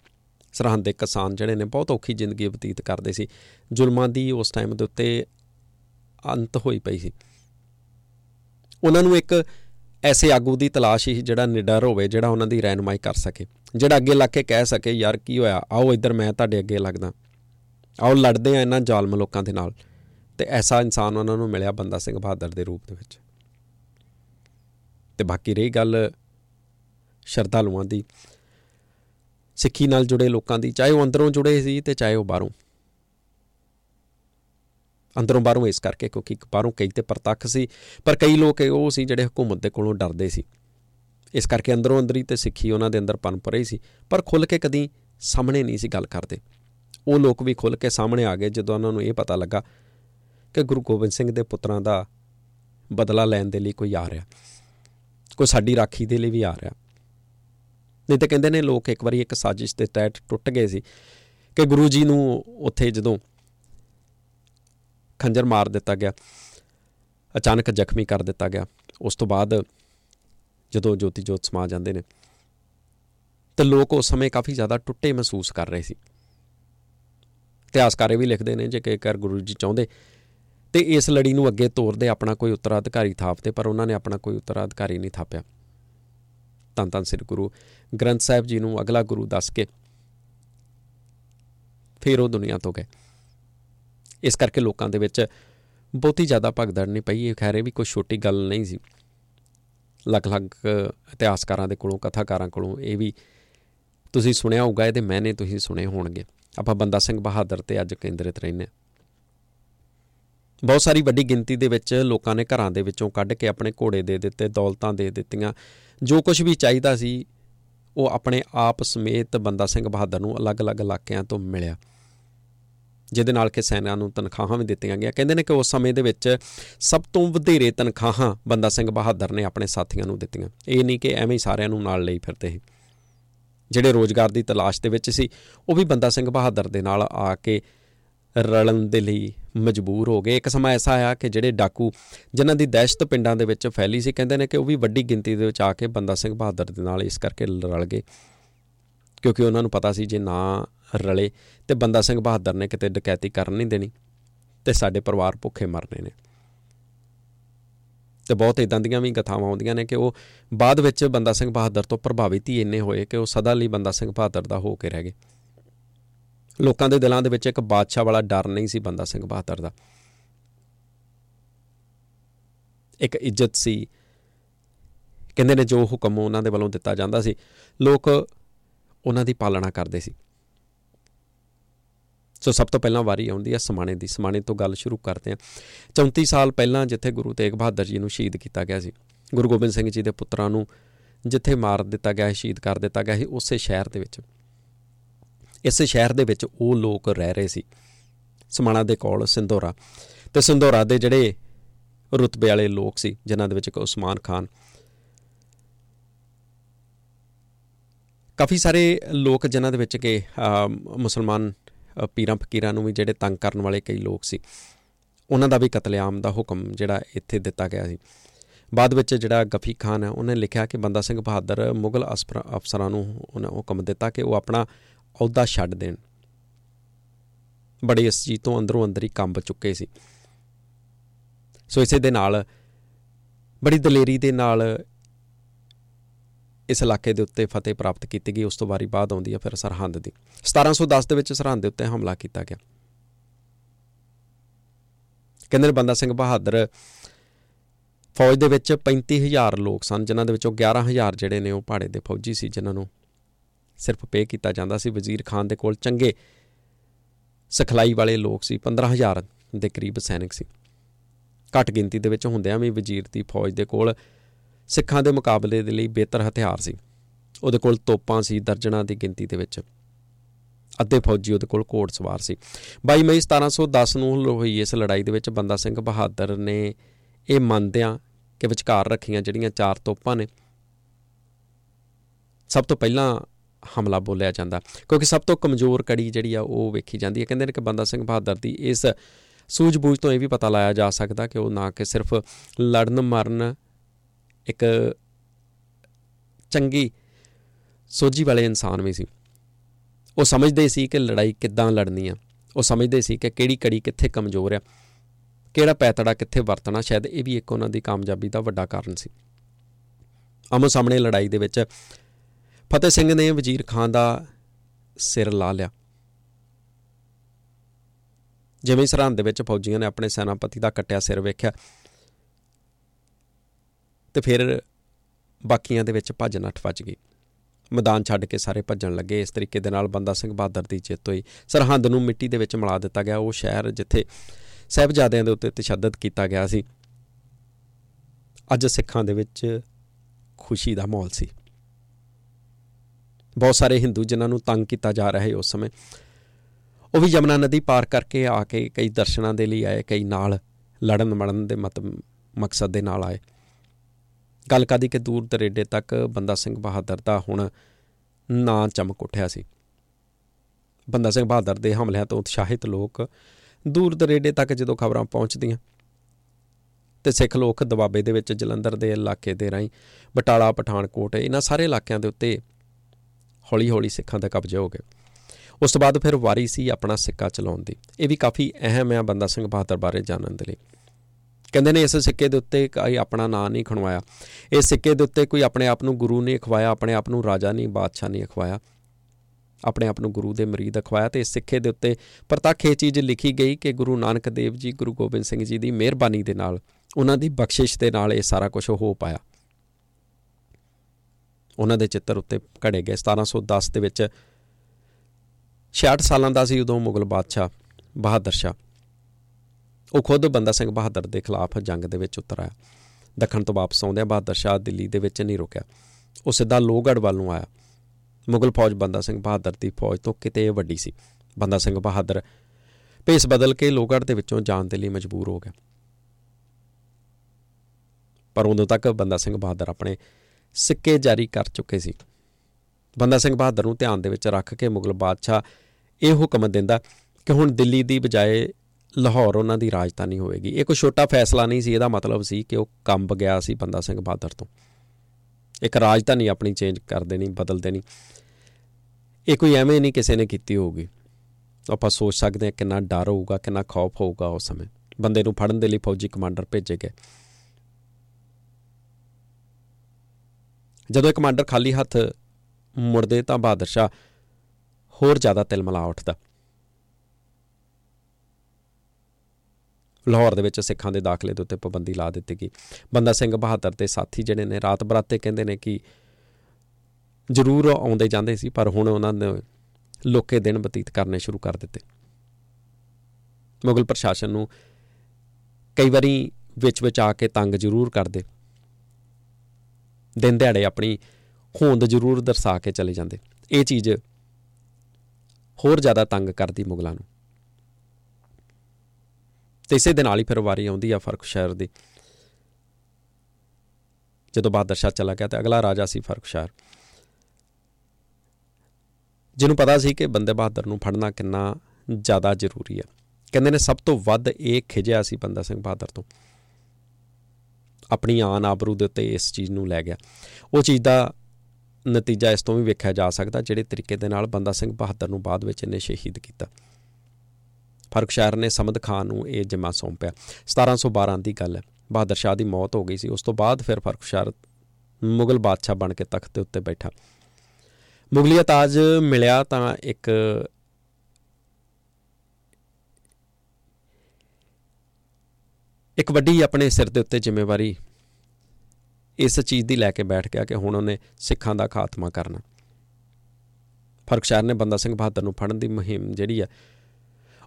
ਸਰਹੰਦ ਦੇ ਕਿਸਾਨ ਜਿਹੜੇ ਨੇ ਬਹੁਤ ਔਖੀ ਜ਼ਿੰਦਗੀ ਬਤੀਤ ਕਰਦੇ ਸੀ। ਜ਼ੁਲਮਾਂ ਦੀ ਉਸ ਟਾਈਮ ਦੇ ਉੱਤੇ ਅੰਤ ਹੋਈ ਪਈ ਸੀ। ਉਹਨਾਂ ਨੂੰ ਇੱਕ ਐਸੇ ਆਗੂ ਦੀ ਤਲਾਸ਼ ਸੀ ਜਿਹੜਾ ਨਿਡਰ ਹੋਵੇ, ਜਿਹੜਾ ਉਹਨਾਂ ਦੀ ਰਹਿਨਮਾਈ ਕਰ ਸਕੇ। ਜਿਹੜਾ ਅੱਗੇ ਲੱਗ ਕੇ ਕਹਿ ਸਕੇ, ਯਾਰ ਕੀ ਹੋਇਆ? ਆਓ ਇੱਧਰ, ਮੈਂ ਤੁਹਾਡੇ ਅੱਗੇ ਲੱਗਦਾ। ਆਓ ਲੜਦੇ ਆ ਇਹਨਾਂ ਜ਼ਾਲਮ ਲੋਕਾਂ ਦੇ ਨਾਲ। ਤੇ ਐਸਾ ਇਨਸਾਨ ਉਹਨਾਂ ਨੂੰ ਮਿਲਿਆ ਬੰਦਾ ਸਿੰਘ ਬਹਾਦਰ ਦੇ ਰੂਪ ਦੇ ਵਿੱਚ। ਤੇ ਬਾਕੀ ਰਹੀ ਗੱਲ ਸ਼ਰਧਾਲੂਆਂ ਦੀ। ਸਿੱਖੀ ਨਾਲ ਜੁੜੇ ਲੋਕਾਂ ਦੀ, ਚਾਹੇ ਉਹ ਅੰਦਰੋਂ ਜੁੜੇ ਸੀ ਤੇ ਚਾਹੇ ਉਹ ਬਾਹਰੋਂ। ਅੰਦਰੋਂ ਬਾਹਰੋਂ ਇਸ ਕਰਕੇ ਕਿਉਂਕਿ ਬਾਹਰੋਂ ਕਈ ਤੇ ਪ੍ਰਤੱਖ ਸੀ, ਪਰ ਕਈ ਲੋਕ ਉਹ ਸੀ ਜਿਹੜੇ ਹਕੂਮਤ ਦੇ ਕੋਲੋਂ ਡਰਦੇ ਸੀ। ਇਸ ਕਰਕੇ ਅੰਦਰੋਂ ਅੰਦਰੀ ਤੇ ਸਿੱਖੀ ਉਹਨਾਂ ਦੇ ਅੰਦਰ ਪਨਪ ਰਹੀ ਸੀ, ਪਰ ਖੁੱਲ ਕੇ ਕਦੀ ਸਾਹਮਣੇ ਨਹੀਂ ਸੀ ਗੱਲ ਕਰਦੇ। ਉਹ ਲੋਕ ਵੀ ਖੁੱਲ ਕੇ ਸਾਹਮਣੇ ਆ ਗਏ ਜਦੋਂ ਉਹਨਾਂ ਨੂੰ ਇਹ ਪਤਾ ਲੱਗਾ ਕਿ ਗੁਰੂ ਗੋਬਿੰਦ ਸਿੰਘ ਦੇ ਪੁੱਤਰਾਂ ਦਾ ਬਦਲਾ ਲੈਣ ਦੇ ਲਈ ਕੋਈ ਆ ਰਿਹਾ। ਕੋਈ ਸਾਡੀ ਰਾਖੀ ਦੇ ਲਈ ਵੀ ਆ ਰਿਹਾ। ਨਹੀਂ ਤੇ ਕਹਿੰਦੇ ਨੇ ਲੋਕ ਇੱਕ ਵਾਰੀ ਇੱਕ ਸਾਜ਼ਿਸ਼ ਦੇ ਤਹਿਤ ਟੁੱਟ ਗਏ ਸੀ ਕਿ ਗੁਰੂ ਜੀ ਨੂੰ ਉੱਥੇ ਜਦੋਂ ਖੰਜਰ ਮਾਰ ਦਿੱਤਾ ਗਿਆ, ਅਚਾਨਕ ਜ਼ਖਮੀ ਕਰ ਦਿੱਤਾ ਗਿਆ, ਉਸ ਤੋਂ ਬਾਅਦ ਜਦੋਂ ਜੋਤੀ ਜੋਤ ਸਮਾ ਜਾਂਦੇ ਨੇ ਤੇ ਲੋਕ ਉਸ ਸਮੇਂ ਕਾਫੀ ਜ਼ਿਆਦਾ ਟੁੱਟੇ ਮਹਿਸੂਸ ਕਰ ਰਹੇ ਸੀ। ਇਤਿਹਾਸਕਾਰ ਵੀ ਲਿਖਦੇ ਨੇ ਜੇ ਕਿ ਕਰ ਗੁਰੂ ਜੀ ਚਾਹੁੰਦੇ। ਤੇ ਇਸ ਲੜੀ ਨੂੰ ਅੱਗੇ ਤੋਰਦੇ ਆਪਣਾ ਕੋਈ ਉਤਰਾਧਿਕਾਰੀ ਥਾਪਦੇ ਪਰ ਉਹਨਾਂ ਨੇ ਆਪਣਾ ਕੋਈ ਉਤਰਾਧਿਕਾਰੀ ਨਹੀਂ ਥਾਪਿਆ। ਤਾਂ ਤਾਂ ਸ੍ਰੀ ਗੁਰੂ ਗ੍ਰੰਥ ਸਾਹਿਬ ਜੀ ਨੂੰ ਅਗਲਾ ਗੁਰੂ ਦੱਸ ਕੇ ਫਿਰ ਉਹ ਦੁਨੀਆ ਤੋਂ ਗਏ। ਇਸ ਕਰਕੇ ਲੋਕਾਂ ਦੇ ਵਿੱਚ ਬਹੁਤੀ ਜ਼ਿਆਦਾ ਭਗਦੜ ਨਹੀਂ ਪਈ। ਇਹ ਖੈਰੇ ਵੀ ਕੋਈ ਛੋਟੀ ਗੱਲ ਨਹੀਂ ਸੀ। ਲੱਖ-ਲੱਖ ਇਤਿਹਾਸਕਾਰਾਂ ਦੇ ਕੋਲੋਂ, ਕਥਾਕਾਰਾਂ ਕੋਲੋਂ ਇਹ ਵੀ ਤੁਸੀਂ ਸੁਣਿਆ ਹੋਊਗਾ, ਇਹਦੇ ਮੈਨੇ ਤੁਸੀਂ ਸੁਣੇ ਹੋਣਗੇ। ਆਪਾਂ ਬੰਦਾ ਸਿੰਘ ਬਹਾਦਰ ਤੇ ਅੱਜ ਕੇਂਦਰਿਤ ਰਹਿੰਦੇ ਬਹੁਤ ਸਾਰੀ ਵੱਡੀ ਗਿਣਤੀ ਦੇ ਵਿੱਚ ਲੋਕਾਂ ਨੇ ਘਰਾਂ ਦੇ ਵਿੱਚੋਂ ਕੱਢ ਕੇ ਆਪਣੇ ਘੋੜੇ ਦੇ ਦਿੱਤੇ, ਦੌਲਤਾਂ ਦੇ ਦਿੱਤੀਆਂ। ਜੋ ਕੁਝ ਵੀ ਚਾਹੀਦਾ ਸੀ, ਉਹ ਆਪਣੇ ਆਪ ਸਮੇਤ ਬੰਦਾ ਸਿੰਘ ਬਹਾਦਰ ਨੂੰ ਅਲੱਗ-ਅਲੱਗ ਇਲਾਕਿਆਂ ਤੋਂ ਮਿਲਿਆ। ਜਿਹਦੇ ਨਾਲ ਕਿ ਸੈਨਾ ਨੂੰ ਤਨਖਾਹਾਂ ਵੀ ਦਿੱਤੀਆਂ ਗਿਆ ਕਹਿੰਦੇ ਨੇ ਕਿ ਉਸ ਸਮੇਂ ਦੇ ਵਿੱਚ ਸਭ ਤੋਂ ਵਧੇਰੇ ਤਨਖਾਹਾਂ ਬੰਦਾ ਸਿੰਘ ਬਹਾਦਰ ਨੇ ਆਪਣੇ ਸਾਥੀਆਂ ਨੂੰ ਦਿੱਤੀਆਂ। ਇਹ ਨਹੀਂ ਕਿ ਐਵੇਂ ਹੀ ਸਾਰਿਆਂ ਨੂੰ ਨਾਲ ਲਈ ਫਿਰਦੇ ਸੀ। ਜਿਹੜੇ ਰੋਜ਼ਗਾਰ ਦੀ ਤਲਾਸ਼ ਦੇ ਵਿੱਚ ਸੀ, ਉਹ ਵੀ ਬੰਦਾ ਸਿੰਘ ਬਹਾਦਰ ਦੇ ਨਾਲ ਆ ਕੇ ਰਲਣ ਦੇ ਲਈ ਮਜਬੂਰ ਹੋ ਗਏ। ਇੱਕ ਸਮਾਂ ਐਸਾ ਆਇਆ ਕਿ ਜਿਹੜੇ ਡਾਕੂ ਜਿਨ੍ਹਾਂ ਦੀ ਦਹਿਸ਼ਤ ਪਿੰਡਾਂ ਦੇ ਵਿੱਚ ਫੈਲੀ ਸੀ, ਕਹਿੰਦੇ ਨੇ ਕਿ ਉਹ ਵੀ ਵੱਡੀ ਗਿਣਤੀ ਦੇ ਵਿੱਚ ਆ ਕੇ ਬੰਦਾ ਸਿੰਘ ਬਹਾਦਰ ਦੇ ਨਾਲ ਇਸ ਕਰਕੇ ਰਲ ਗਏ, ਕਿਉਂਕਿ ਉਹਨਾਂ ਨੂੰ ਪਤਾ ਸੀ ਜੇ ਨਾ ਰਲੇ ਤੇ ਬੰਦਾ ਸਿੰਘ ਬਹਾਦਰ ਨੇ ਕਿਤੇ ਡਕੈਤੀ ਕਰਨ ਨਹੀਂ ਦੇਣੀ ਤੇ ਸਾਡੇ ਪਰਿਵਾਰ ਭੁੱਖੇ ਮਰਨੇ ਨੇ। ਤੇ ਬਹੁਤ ਇਦਾਂ ਦੀਆਂ ਵੀ ਕਥਾਵਾਂ ਆਉਂਦੀਆਂ ਨੇ ਕਿ ਉਹ ਬਾਅਦ ਵਿੱਚ ਬੰਦਾ ਸਿੰਘ ਬਹਾਦਰ ਤੋਂ ਪ੍ਰਭਾਵਿਤ ਹੀ ਇੰਨੇ ਹੋਏ ਕਿ ਉਹ ਸਦਾ ਲਈ ਬੰਦਾ ਸਿੰਘ ਬਹਾਦਰ ਦਾ ਹੋ ਕੇ ਰਹਿ ਗਏ। ਲੋਕਾਂ ਦੇ ਦਿਲਾਂ ਦੇ ਵਿੱਚ ਇੱਕ ਬਾਦਸ਼ਾਹ ਵਾਲਾ ਡਰ ਨਹੀਂ ਸੀ ਬੰਦਾ ਸਿੰਘ ਬਹਾਦਰ ਦਾ। ਇੱਕ ਇੱਜ਼ਤ ਸੀ। ਕਹਿੰਦੇ ਨੇ ਜੋ ਹੁਕਮ ਉਹਨਾਂ ਦੇ ਵੱਲੋਂ ਦਿੱਤਾ ਜਾਂਦਾ ਸੀ, ਲੋਕ ਉਹਨਾਂ ਦੀ ਪਾਲਣਾ ਕਰਦੇ ਸੀ। ਸੋ ਸਭ ਤੋਂ ਪਹਿਲਾਂ ਵਾਰੀ ਆਉਂਦੀ ਹੈ ਸਮਾਣੇ ਦੀ। ਸਮਾਣੇ ਤੋਂ ਗੱਲ ਸ਼ੁਰੂ ਕਰਦੇ ਹਾਂ। 34 ਸਾਲ ਪਹਿਲਾਂ ਜਿੱਥੇ ਗੁਰੂ ਤੇਗ ਬਹਾਦਰ ਜੀ ਨੂੰ ਸ਼ਹੀਦ ਕੀਤਾ ਗਿਆ ਸੀ, ਗੁਰੂ ਗੋਬਿੰਦ ਸਿੰਘ ਜੀ ਦੇ ਪੁੱਤਰਾਂ ਨੂੰ ਜਿੱਥੇ ਮਾਰ ਦਿੱਤਾ ਗਿਆ ਸ਼ਹੀਦ ਕਰ ਦਿੱਤਾ ਗਿਆ ਸੀ, ਉਸੇ ਸ਼ਹਿਰ ਦੇ ਵਿੱਚ। ਇਸੇ ਸ਼ਹਿਰ ਦੇ ਵਿੱਚ ਉਹ ਲੋਕ ਰਹਿ ਰਹੇ ਸੀ, ਸਮਾਣਾ ਦੇ ਕੋਲ ਸਿੰਧੋਰਾ। ਤੇ ਸਿੰਧੋਰਾ ਦੇ ਜਿਹੜੇ ਰੁਤਬੇ ਵਾਲੇ ਲੋਕ ਸੀ, ਜਿਨ੍ਹਾਂ ਦੇ ਵਿੱਚ ਇੱਕ ਉਸਮਾਨ ਖਾਨ। ਕਾਫੀ ਸਾਰੇ ਲੋਕ ਜਿਨ੍ਹਾਂ ਦੇ ਵਿੱਚ ਕਿ ਮੁਸਲਮਾਨ ਪੀਰਾਂ ਫਕੀਰਾਂ ਨੂੰ ਵੀ ਜਿਹੜੇ ਤੰਗ ਕਰਨ ਵਾਲੇ ਕਈ ਲੋਕ ਸੀ। ਉਹਨਾਂ ਦਾ ਵੀ ਕਤਲੇਆਮ ਦਾ ਹੁਕਮ ਜਿਹੜਾ ਇੱਥੇ ਦਿੱਤਾ ਗਿਆ ਸੀ। ਬਾਅਦ ਵਿੱਚ ਜਿਹੜਾ ਗਫੀ ਖਾਨ ਹੈ, ਉਹਨੇ ਲਿਖਿਆ ਕਿ ਬੰਦਾ ਸਿੰਘ ਬਹਾਦਰ ਮੁਗਲ ਅਫਸਰਾਂ ਨੂੰ ਉਹਨੇ ਹੁਕਮ ਦਿੱਤਾ ਕਿ ਉਹ ਆਪਣਾ ਅਹੁਦਾ ਛੱਡ ਦੇਣ। ਬੜੇ ਇਸ ਚੀਜ਼ ਤੋਂ ਅੰਦਰੋਂ ਅੰਦਰ ਹੀ ਕੰਬ ਚੁੱਕੇ ਸੀ। ਸੋ ਇਸੇ ਦੇ ਨਾਲ, ਬੜੀ ਦਲੇਰੀ ਦੇ ਨਾਲ ਇਸ ਇਲਾਕੇ ਦੇ ਉੱਤੇ ਫਤਿਹ ਪ੍ਰਾਪਤ ਕੀਤੀ ਗਈ, ਉਸ ਤੋਂ ਵਾਰੀ ਬਾਅਦ ਆਉਂਦੀ ਹੈ ਫਿਰ ਸਰਹੰਦ ਦੀ। 1710 ਦੇ ਵਿੱਚ ਸਰਹੰਦ ਦੇ ਉੱਤੇ ਹਮਲਾ ਕੀਤਾ ਗਿਆ। ਕਹਿੰਦੇ ਬੰਦਾ ਸਿੰਘ ਬਹਾਦਰ, ਫੌਜ ਦੇ ਵਿੱਚ 35000 ਲੋਕ ਸਨ, ਜਿਨ੍ਹਾਂ ਦੇ ਵਿੱਚੋਂ 11000 ਜਿਹੜੇ ਨੇ ਉਹ ਪਹਾੜੇ ਦੇ ਫੌਜੀ ਸੀ, ਜਿਨ੍ਹਾਂ ਨੂੰ ਸਿਰਫ ਪੇ ਕੀਤਾ ਜਾਂਦਾ ਸੀ। ਵਜ਼ੀਰ ਖਾਨ ਦੇ ਕੋਲ ਚੰਗੇ ਸਖਲਾਈ ਵਾਲੇ ਲੋਕ ਸੀ 15000 ਦੇ ਕਰੀਬ ਸੈਨਿਕ ਸੀ। ਘੱਟ ਗਿਣਤੀ ਦੇ ਵਿੱਚ ਹੁੰਦਿਆਂ ਵੀ ਵਜ਼ੀਰ ਦੀ ਫੌਜ ਦੇ ਕੋਲ ਸਿੱਖਾਂ ਦੇ ਮੁਕਾਬਲੇ ਦੇ ਲਈ ਬਿਹਤਰ ਹਥਿਆਰ ਸੀ। ਉਹਦੇ ਕੋਲ ਤੋਪਾਂ ਸੀ ਦਰਜਣਾ ਦੀ ਗਿਣਤੀ ਦੇ ਵਿੱਚ। ਅੱਧੇ ਫੌਜੀ ਉਹਦੇ ਕੋਲ ਘੋੜ ਸਵਾਰ ਸੀ। 22 ਮਈ 1710 ਨੂੰ ਹੋਈ ਇਸ ਲੜਾਈ ਦੇ ਵਿੱਚ ਬੰਦਾ ਸਿੰਘ ਬਹਾਦਰ ਨੇ ਇਹ ਮੰਨਦਿਆਂ ਕਿ ਵਿਚਕਾਰ ਰੱਖੀਆਂ ਜਿਹੜੀਆਂ ਚਾਰ ਤੋਪਾਂ ਨੇ, ਸਭ ਤੋਂ ਪਹਿਲਾਂ ਹਮਲਾ ਬੋਲਿਆ ਜਾਂਦਾ। ਕਿਉਂਕਿ ਸਭ ਤੋਂ ਕਮਜ਼ੋਰ ਕੜੀ ਜਿਹੜੀ ਆ ਉਹ ਵੇਖੀ ਜਾਂਦੀ ਹੈ। ਕਹਿੰਦੇ ਨੇ ਕਿ ਬੰਦਾ ਸਿੰਘ ਬਹਾਦਰ ਦੀ ਇਸ ਸੂਝ-ਬੂਝ ਤੋਂ ਇਹ ਵੀ ਪਤਾ ਲਾਇਆ ਜਾ ਸਕਦਾ ਕਿ ਉਹ ਨਾ ਕਿ ਸਿਰਫ ਲੜਨ ਮਰਨ ਇੱਕ ਚੰਗੀ ਸੋਝੀ ਵਾਲੇ ਇਨਸਾਨ ਵੀ ਸੀ। ਉਹ ਸਮਝਦੇ ਸੀ ਕਿ ਲੜਾਈ ਕਿੱਦਾਂ ਲੜਨੀ ਆ। ਉਹ ਸਮਝਦੇ ਸੀ ਕਿ ਕਿਹੜੀ ਕੜੀ ਕਿੱਥੇ ਕਮਜ਼ੋਰ ਆ। ਕਿਹੜਾ ਪੈਤੜਾ ਕਿੱਥੇ ਵਰਤਣਾ। ਸ਼ਾਇਦ ਇਹ ਵੀ ਇੱਕ ਉਹਨਾਂ ਦੀ ਕਾਮਯਾਬੀ ਦਾ ਵੱਡਾ ਕਾਰਨ ਸੀ। ਆਮੋ ਸਾਹਮਣੇ ਲੜਾਈ ਦੇ ਵਿੱਚ ਫਤਿਹ ਸਿੰਘ ਨੇ ਵਜ਼ੀਰ ਖਾਨ ਦਾ ਸਿਰ ਲਾ ਲਿਆ। ਜਿਵੇਂ ਸਰਹੰਦ ਦੇ ਵਿੱਚ ਫੌਜੀਆਂ ਨੇ ਆਪਣੇ ਸੈਨਾਪਤੀ ਦਾ ਕੱਟਿਆ ਸਿਰ ਵੇਖਿਆ ਤੇ ਫਿਰ ਬਾਕੀਆਂ ਦੇ ਵਿੱਚ ਭੱਜ ਨੱਠ ਵੱਜ ਗਈ। ਮੈਦਾਨ ਛੱਡ ਕੇ ਸਾਰੇ ਭੱਜਣ ਲੱਗੇ। ਇਸ ਤਰੀਕੇ ਦੇ ਨਾਲ ਬੰਦਾ ਸਿੰਘ ਬਹਾਦਰ ਦੀ ਜਿੱਤ ਹੋਈ। ਸਰਹੰਦ ਨੂੰ ਮਿੱਟੀ ਦੇ ਵਿੱਚ ਮਿਲਾ ਦਿੱਤਾ ਗਿਆ। ਉਹ ਸ਼ਹਿਰ ਜਿੱਥੇ ਸਹਿਬਜ਼ਾਦਿਆਂ ਦੇ ਉੱਤੇ ਤਸ਼ੱਦਦ ਕੀਤਾ ਗਿਆ ਸੀ। ਅੱਜ ਸਿੱਖਾਂ ਦੇ ਵਿੱਚ ਖੁਸ਼ੀ ਦਾ ਮਾਹੌਲ ਸੀ। ਬਹੁਤ ਸਾਰੇ ਹਿੰਦੂ ਜਿਨ੍ਹਾਂ ਨੂੰ ਤੰਗ ਕੀਤਾ ਜਾ ਰਿਹਾ ਹੈ ਉਸ ਸਮੇਂ, ਉਹ ਵੀ ਯਮਨਾ ਨਦੀ ਪਾਰ ਕਰਕੇ ਆ ਕੇ ਕਈ ਦਰਸ਼ਨਾਂ ਦੇ ਲਈ ਆਏ, ਕਈ ਨਾਲ ਲੜਨ ਮੜਨ ਦੇ ਮਤ ਮਕਸਦ ਦੇ ਨਾਲ ਆਏ। ਗੱਲ ਕਾਦੀ ਕਿ ਦੂਰ ਦਰੇਡੇ ਤੱਕ ਬੰਦਾ ਸਿੰਘ ਬਹਾਦਰ ਦਾ ਹੁਣ ਨਾਂ ਚਮਕ ਉੱਠਿਆ ਸੀ। ਬੰਦਾ ਸਿੰਘ ਬਹਾਦਰ ਦੇ ਹਮਲਿਆਂ ਤੋਂ ਉਤਸ਼ਾਹਿਤ ਲੋਕ ਦੂਰ ਦਰੇਡੇ ਤੱਕ ਜਦੋਂ ਖਬਰਾਂ ਪਹੁੰਚਦੀਆਂ ਤੇ ਸਿੱਖ ਲੋਕ ਦਬਾਬੇ ਦੇ ਵਿੱਚ ਜਲੰਧਰ ਦੇ ਇਲਾਕੇ ਦੇ ਰਾਈ ਬਟਾਲਾ, ਪਠਾਨਕੋਟ, ਇਹਨਾਂ ਸਾਰੇ ਇਲਾਕਿਆਂ ਦੇ ਉੱਤੇ ਹੌਲੀ-ਹੌਲੀ ਸਿੱਖਾਂ ਦਾ ਕਬਜ਼ਾ ਹੋ ਗਿਆ। ਉਸ ਤੋਂ ਬਾਅਦ ਫਿਰ ਵਾਰੀ ਸੀ ਆਪਣਾ ਸਿੱਕਾ ਚਲਾਉਣ ਦੀ। ਇਹ ਵੀ ਕਾਫੀ ਅਹਿਮ ਹੈ ਬੰਦਾ ਸਿੰਘ ਬਹਾਦਰ ਬਾਰੇ ਜਾਣਨ ਦੇ ਲਈ। ਕਹਿੰਦੇ ਨੇ ਇਸ ਸਿੱਕੇ ਦੇ ਉੱਤੇ ਕੋਈ ਆਪਣਾ ਨਾਂ ਨਹੀਂ ਖਣਵਾਇਆ। ਇਸ ਸਿੱਕੇ ਦੇ ਉੱਤੇ ਕੋਈ ਆਪਣੇ ਆਪ ਨੂੰ ਗੁਰੂ ਨਹੀਂ ਅਖਵਾਇਆ ਆਪਣੇ ਆਪ ਨੂੰ ਰਾਜਾ ਨਹੀਂ, ਬਾਦਸ਼ਾਹ ਨਹੀਂ ਅਖਵਾਇਆ ਆਪਣੇ ਆਪ ਨੂੰ ਗੁਰੂ ਦੇ ਮਰੀਦ ਅਖਵਾਇਆ ਤੇ ਇਸ ਸਿੱਕੇ ਦੇ ਉੱਤੇ ਪ੍ਰਤੱਖ ਇਹ ਚੀਜ਼ ਲਿਖੀ ਗਈ ਕਿ ਗੁਰੂ ਨਾਨਕ ਦੇਵ ਜੀ, ਗੁਰੂ ਗੋਬਿੰਦ ਸਿੰਘ ਜੀ ਦੀ ਮਿਹਰਬਾਨੀ ਦੇ ਨਾਲ, ਉਹਨਾਂ ਦੀ ਬਖਸ਼ਿਸ਼ ਦੇ ਨਾਲ ਇਹ ਸਾਰਾ ਕੁਝ ਹੋ ਪਾਇਆ। ਉਹਨਾਂ ਦੇ ਚਿੱਤਰ ਉੱਤੇ ਘੜੇ ਗਏ। 1710 ਦੇ ਵਿੱਚ 66 ਸਾਲਾਂ ਦਾ ਸੀ ਉਦੋਂ ਮੁਗਲ ਬਾਦਸ਼ਾਹ ਬਹਾਦਰ ਸ਼ਾਹ। ਉਹ ਖੁਦ ਬੰਦਾ ਸਿੰਘ ਬਹਾਦਰ ਦੇ ਖਿਲਾਫ ਜੰਗ ਦੇ ਵਿੱਚ ਉਤਰ ਆਇਆ ਦੱਖਣ ਤੋਂ ਵਾਪਸ ਆਉਂਦਿਆਂ ਬਹਾਦਰ ਸ਼ਾਹ ਦਿੱਲੀ ਦੇ ਵਿੱਚ ਨਹੀਂ ਰੁਕਿਆ। ਉਹ ਸਿੱਧਾ ਲੋਹਗੜ੍ਹ ਵੱਲ ਨੂੰ ਆਇਆ। ਮੁਗਲ ਫੌਜ ਬੰਦਾ ਸਿੰਘ ਬਹਾਦਰ ਦੀ ਫੌਜ ਤੋਂ ਕਿਤੇ ਵੱਡੀ ਸੀ। ਬੰਦਾ ਸਿੰਘ ਬਹਾਦਰ ਭੇਸ ਬਦਲ ਕੇ ਲੋਹਗੜ੍ਹ ਦੇ ਵਿੱਚੋਂ ਜਾਣ ਦੇ ਲਈ ਮਜਬੂਰ ਹੋ ਗਿਆ। ਪਰ ਉਦੋਂ ਤੱਕ ਬੰਦਾ ਸਿੰਘ ਬਹਾਦਰ ਆਪਣੇ ਸਿੱਕੇ ਜਾਰੀ ਕਰ ਚੁੱਕੇ ਸੀ। ਬੰਦਾ ਸਿੰਘ ਬਹਾਦਰ ਨੂੰ ਧਿਆਨ ਦੇ ਵਿੱਚ ਰੱਖ ਕੇ ਮੁਗਲ ਬਾਦਸ਼ਾਹ ਇਹ ਹੁਕਮ ਦਿੰਦਾ ਕਿ ਹੁਣ ਦਿੱਲੀ ਦੀ ਬਜਾਏ ਲਾਹੌਰ ਉਹਨਾਂ ਦੀ ਰਾਜਧਾਨੀ ਹੋਵੇਗੀ। ਇਹ ਕੋਈ ਛੋਟਾ ਫੈਸਲਾ ਨਹੀਂ ਸੀ, ਇਹਦਾ ਮਤਲਬ ਸੀ ਕਿ ਉਹ ਕੰਬ ਗਿਆ ਸੀ ਬੰਦਾ ਸਿੰਘ ਬਹਾਦਰ ਤੋਂ। ਇੱਕ ਰਾਜਧਾਨੀ ਆਪਣੀ ਚੇਂਜ ਕਰ ਦੇਣੀ, ਬਦਲ ਦੇਣੀ। ਇਹ ਕੋਈ ਐਵੇਂ ਨਹੀਂ ਕਿਸੇ ਨੇ ਕੀਤੀ ਹੋਊਗੀ। ਆਪਾਂ ਸੋਚ ਸਕਦੇ ਹਾਂ ਕਿੰਨਾ ਡਰ ਹੋਊਗਾ, ਕਿੰਨਾ ਖੌਫ ਹੋਊਗਾ ਉਸ ਸਮੇਂ। ਬੰਦੇ ਨੂੰ ਫੜਨ ਦੇ ਲਈ ਫੌਜੀ ਕਮਾਂਡਰ ਭੇਜੇ ਗਏ। ਜਦੋਂ ਕਮਾਂਡਰ ਖਾਲੀ ਹੱਥ ਮੁੜਦੇ ਤਾਂ ਬਹਾਦਰ ਸ਼ਾਹ ਹੋਰ ਜ਼ਿਆਦਾ ਤਿਲਮਲਾ ਉੱਠਦਾ। ਲਾਹੌਰ ਦੇ ਵਿੱਚ ਸਿੱਖਾਂ ਦੇ ਦਾਖਲੇ ਦੇ ਉੱਤੇ ਪਾਬੰਦੀ ਲਾ ਦਿੱਤੀ ਗਈ। ਬੰਦਾ ਸਿੰਘ ਬਹਾਦਰ ਦੇ ਸਾਥੀ ਜਿਹੜੇ ਨੇ, ਰਾਤ ਬਰਾਤੇ ਕਹਿੰਦੇ ਨੇ ਕਿ ਜ਼ਰੂਰ ਆਉਂਦੇ ਜਾਂਦੇ ਸੀ, ਪਰ ਹੁਣ ਉਹਨਾਂ ਨੇ ਲੋਕੇ ਦਿਨ ਬਤੀਤ ਕਰਨੇ ਸ਼ੁਰੂ ਕਰ ਦਿੱਤੇ। ਮੁਗਲ ਪ੍ਰਸ਼ਾਸਨ ਨੂੰ ਕਈ ਵਾਰੀ ਵਿੱਚ ਵਿੱਚ ਆ ਕੇ ਤੰਗ ਜ਼ਰੂਰ ਕਰਦੇ। ਦਿਨ ਦਿਹਾੜੇ ਆਪਣੀ ਹੋਂਦ ਜ਼ਰੂਰ ਦਰਸਾ ਕੇ ਚਲੇ ਜਾਂਦੇ। ਇਹ ਚੀਜ਼ ਹੋਰ ਜ਼ਿਆਦਾ ਤੰਗ ਕਰਦੀ ਮੁਗਲਾਂ ਨੂੰ। ਤੇ ਇਸੇ ਦੇ ਨਾਲ ਹੀ ਫਿਰ ਵਾਰੀ ਆਉਂਦੀ ਆ ਫ਼ਰਕ ਸ਼ਹਿਰ ਦੀ। ਜਦੋਂ ਬਹਾਦਰ ਸ਼ਾਹ ਚਲਾ ਗਿਆ ਤੇ ਅਗਲਾ ਰਾਜਾ ਸੀ ਫ਼ਰਕ ਸ਼ਹਿਰ। ਜਿਹਨੂੰ ਪਤਾ ਸੀ ਕਿ ਬੰਦੇ ਬਹਾਦਰ ਨੂੰ ਫੜਨਾ ਕਿੰਨਾ ਜ਼ਿਆਦਾ ਜ਼ਰੂਰੀ ਹੈ ਕਹਿੰਦੇ ਨੇ ਸਭ ਤੋਂ ਵੱਧ ਇਹ ਖਿਜਿਆ ਸੀ ਬੰਦਾ ਸਿੰਘ ਬਹਾਦਰ ਤੋਂ। ਆਪਣੀ ਆਨ ਆਬਰੂ ਦੇ ਉੱਤੇ ਇਸ ਚੀਜ਼ ਨੂੰ ਲੈ ਗਿਆ। ਉਹ ਚੀਜ਼ ਦਾ ਨਤੀਜਾ ਇਸ ਤੋਂ ਵੀ ਵੇਖਿਆ ਜਾ ਸਕਦਾ, ਜਿਹੜੇ ਤਰੀਕੇ ਦੇ ਨਾਲ ਬੰਦਾ ਸਿੰਘ ਬਹਾਦਰ ਨੂੰ ਬਾਅਦ ਵਿੱਚ ਇਹਨੇ ਸ਼ਹੀਦ ਕੀਤਾ। ਫਰਕਸ਼ਾਇਰ ਨੇ ਸਮਦ ਖਾਨ ਨੂੰ ਇਹ ਜਿੰਮਾ ਸੌਂਪਿਆ। 1712 ਦੀ ਗੱਲ ਹੈ। ਬਹਾਦਰ ਸ਼ਾਹ ਦੀ ਮੌਤ ਹੋ ਗਈ ਸੀ। ਉਸ ਤੋਂ ਬਾਅਦ ਫਿਰ ਫਰਕਸ਼ਾਇਰ ਮੁਗਲ ਬਾਦਸ਼ਾਹ ਬਣ ਕੇ ਤਖਤ ਤੇ ਉੱਤੇ ਬੈਠਾ। ਮੁਗਲੀਆ ਤਾਜ ਮਿਲਿਆ ਤਾਂ ਇੱਕ ਇੱਕ ਵੱਡੀ ਆਪਣੇ ਸਿਰ ਦੇ ਉੱਤੇ ਜ਼ਿੰਮੇਵਾਰੀ ਇਸ ਚੀਜ਼ ਦੀ ਲੈ ਕੇ ਬੈਠ ਗਿਆ ਕਿ ਹੁਣ ਉਹਨੇ ਸਿੱਖਾਂ ਦਾ ਖਾਤਮਾ ਕਰਨਾ। ਫਰਕਸ਼ਾਰ ਨੇ ਬੰਦਾ ਸਿੰਘ ਬਹਾਦਰ ਨੂੰ ਫੜਨ ਦੀ ਮੁਹਿੰਮ ਜਿਹੜੀ ਆ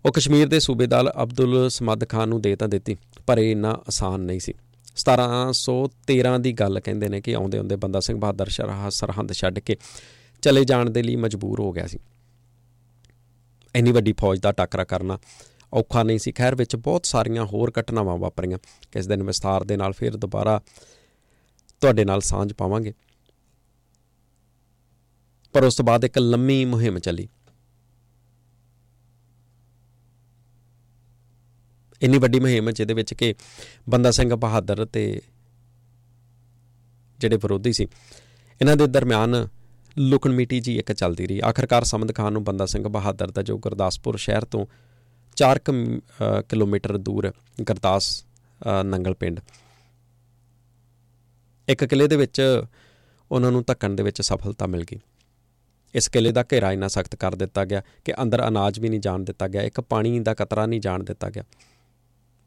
ਉਹ ਕਸ਼ਮੀਰ ਦੇ ਸੂਬੇਦਾਰ ਅਬਦੁਲ ਸਮਦ ਖਾਨ ਨੂੰ ਦੇ ਤਾਂ ਦਿੱਤੀ, ਪਰ ਇਹ ਇੰਨਾ ਆਸਾਨ ਨਹੀਂ ਸੀ। 1713 ਦੀ ਗੱਲ ਕਹਿੰਦੇ ਨੇ ਕਿ ਆਉਂਦੇ ਆਉਂਦੇ ਬੰਦਾ ਸਿੰਘ ਬਹਾਦਰ ਸ਼ਰਾਹ, ਸਰਹੰਦ ਛੱਡ ਕੇ ਚਲੇ ਜਾਣ ਦੇ ਲਈ ਮਜਬੂਰ ਹੋ ਗਿਆ ਸੀ। ਇੰਨੀ ਵੱਡੀ ਫੌਜ ਦਾ ਟੱਕਰਾ ਕਰਨਾ ਔਖਾ ਨਹੀਂ ਸੀ। ਖੈਰ, ਵਿੱਚ ਬਹੁਤ ਸਾਰੀਆਂ ਹੋਰ ਘਟਨਾਵਾਂ ਵਾਪਰੀਆਂ। ਕਿਸ ਦਿਨ ਵਿਸਥਾਰ ਦੇ ਨਾਲ ਫਿਰ ਦੁਬਾਰਾ ਤੁਹਾਡੇ ਨਾਲ ਸਾਂਝ ਪਾਵਾਂਗੇ। ਪਰ ਉਸ ਤੋਂ ਬਾਅਦ ਇੱਕ ਲੰਮੀ ਮੁਹਿੰਮ ਚੱਲੀ। ਇੰਨੀ ਵੱਡੀ ਮੁਹਿੰਮ ਜਿਹਦੇ ਵਿੱਚ ਕਿ ਬੰਦਾ ਸਿੰਘ ਬਹਾਦਰ ਤੇ ਜਿਹੜੇ ਵਿਰੋਧੀ ਸੀ, ਇਹਨਾਂ ਦੇ ਦਰਮਿਆਨ ਲੁਕਣ ਮੀਟੀ ਜੀ ਇੱਕ ਚੱਲਦੀ ਰਹੀ। ਆਖਰਕਾਰ ਸਮਦ ਖਾਨ ਨੂੰ ਬੰਦਾ ਸਿੰਘ ਬਹਾਦਰ ਦਾ ਜੋ ਗੁਰਦਾਸਪੁਰ ਸ਼ਹਿਰ ਤੋਂ 4 ਕਿਲੋਮੀਟਰ ਦੂਰ ਗਰਦਾਸ ਨੰਗਲ ਪਿੰਡ। ਇੱਕ ਕਿਲੇ ਦੇ ਵਿੱਚ ਉਹਨਾਂ ਨੂੰ ਧੱਕਣ ਦੇ ਵਿੱਚ ਸਫਲਤਾ ਮਿਲ ਗਈ। ਇਸ ਕਿਲੇ ਦਾ ਘੇਰਾ ਇਨਾ ਸਖਤ ਕਰ ਦਿੱਤਾ ਗਿਆ ਕਿ ਅੰਦਰ ਅਨਾਜ ਵੀ ਨਹੀਂ ਜਾਣ ਦਿੱਤਾ ਗਿਆ, ਇੱਕ ਪਾਣੀ ਦਾ ਕਤਰਾ ਨਹੀਂ ਜਾਣ ਦਿੱਤਾ ਗਿਆ।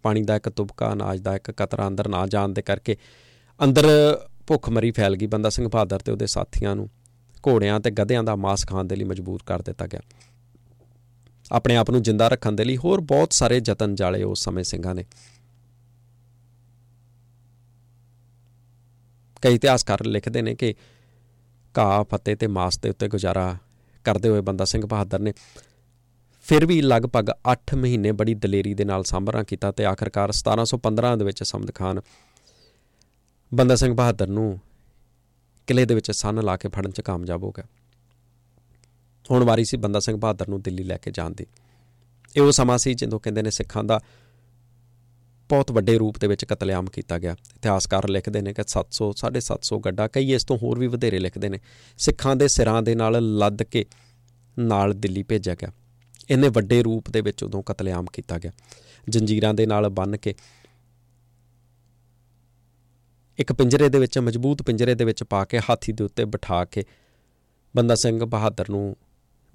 ਪਾਣੀ ਦਾ ਇੱਕ ਤੁਬਕਾ ਅਨਾਜ ਦਾ ਇੱਕ ਕਤਰਾ ਅੰਦਰ ਨਾ ਜਾਣ ਦੇ ਕਰਕੇ ਅੰਦਰ ਭੁੱਖ ਮਰੀ ਫੈਲ ਗਈ ਬੰਦਾ ਸਿੰਘ ਬਹਾਦਰ ਤੇ ਉਹਦੇ ਸਾਥੀਆਂ ਨੂੰ। ਘੋੜਿਆਂ ਤੇ ਗਧਿਆਂ ਦਾ ਮਾਸ ਖਾਣ ਦੇ ਲਈ ਮਜਬੂਰ ਕਰ ਦਿੱਤਾ ਗਿਆ। ਆਪਣੇ ਆਪ ਨੂੰ ਜਿੰਦਾ ਰੱਖਣ ਦੇ ਲਈ ਹੋਰ ਬਹੁਤ ਸਾਰੇ ਯਤਨ ਜਾਲੇ ਉਸ ਸਮੇਂ ਸਿੰਘਾਂ ਨੇ। ਕਈ ਇਤਿਹਾਸਕਾਰ ਲਿਖਦੇ ਨੇ ਕਿ ਘਾਹ, ਫੱਤੇ ਤੇ ਮਾਸ ਦੇ ਉੱਤੇ ਗੁਜ਼ਾਰਾ ਕਰਦੇ ਹੋਏ ਬੰਦਾ ਸਿੰਘ ਬਹਾਦਰ ਨੇ ਫਿਰ ਵੀ ਲਗਭਗ 8 ਮਹੀਨੇ ਬੜੀ ਦਲੇਰੀ ਦੇ ਨਾਲ ਸਾਂਭਰਾ ਕੀਤਾ ਤੇ ਆਖਰਕਾਰ 1715 ਦੇ ਵਿੱਚ ਸਮਦ ਖਾਨ ਬੰਦਾ ਸਿੰਘ ਬਹਾਦਰ ਨੂੰ ਕਿਲੇ ਦੇ ਵਿੱਚ ਸੰਨ ਲਾ ਕੇ ਫੜਨ 'ਚ ਕਾਮਯਾਬ ਹੋ ਗਿਆ। ਹੁਣ ਵਾਰੀ ਸੀ ਬੰਦਾ ਸਿੰਘ ਬਹਾਦਰ ਨੂੰ ਦਿੱਲੀ ਲੈ ਕੇ ਜਾਣ ਦੀ। ਇਹ ਉਹ ਸਮਾਂ ਸੀ ਜਦੋਂ ਕਹਿੰਦੇ ਨੇ ਸਿੱਖਾਂ ਦਾ ਬਹੁਤ ਵੱਡੇ ਰੂਪ ਦੇ ਵਿੱਚ ਕਤਲੇਆਮ ਕੀਤਾ ਗਿਆ। ਇਤਿਹਾਸਕਾਰ ਲਿਖਦੇ ਨੇ ਕਿ 700 750 ਗੱਡਾ, ਕਈ ਇਸ ਤੋਂ ਹੋਰ ਵੀ ਵਧੇਰੇ ਲਿਖਦੇ ਨੇ। ਸਿੱਖਾਂ ਦੇ ਸਿਰਾਂ ਦੇ ਨਾਲ ਲੱਦ ਕੇ ਨਾਲ ਦਿੱਲੀ ਭੇਜਿਆ ਗਿਆ। ਇਹਨੇ ਵੱਡੇ ਰੂਪ ਦੇ ਵਿੱਚ ਉਦੋਂ ਕਤਲੇਆਮ ਕੀਤਾ ਗਿਆ। ਜੰਜੀਰਾਂ ਦੇ ਨਾਲ ਬੰਨ ਕੇ ਇੱਕ ਪਿੰਜਰੇ ਦੇ ਵਿੱਚ, ਮਜ਼ਬੂਤ ਪਿੰਜਰੇ ਦੇ ਵਿੱਚ ਪਾ ਕੇ ਹਾਥੀ ਦੇ ਉੱਤੇ ਬਿਠਾ ਕੇ ਬੰਦਾ ਸਿੰਘ ਬਹਾਦਰ ਨੂੰ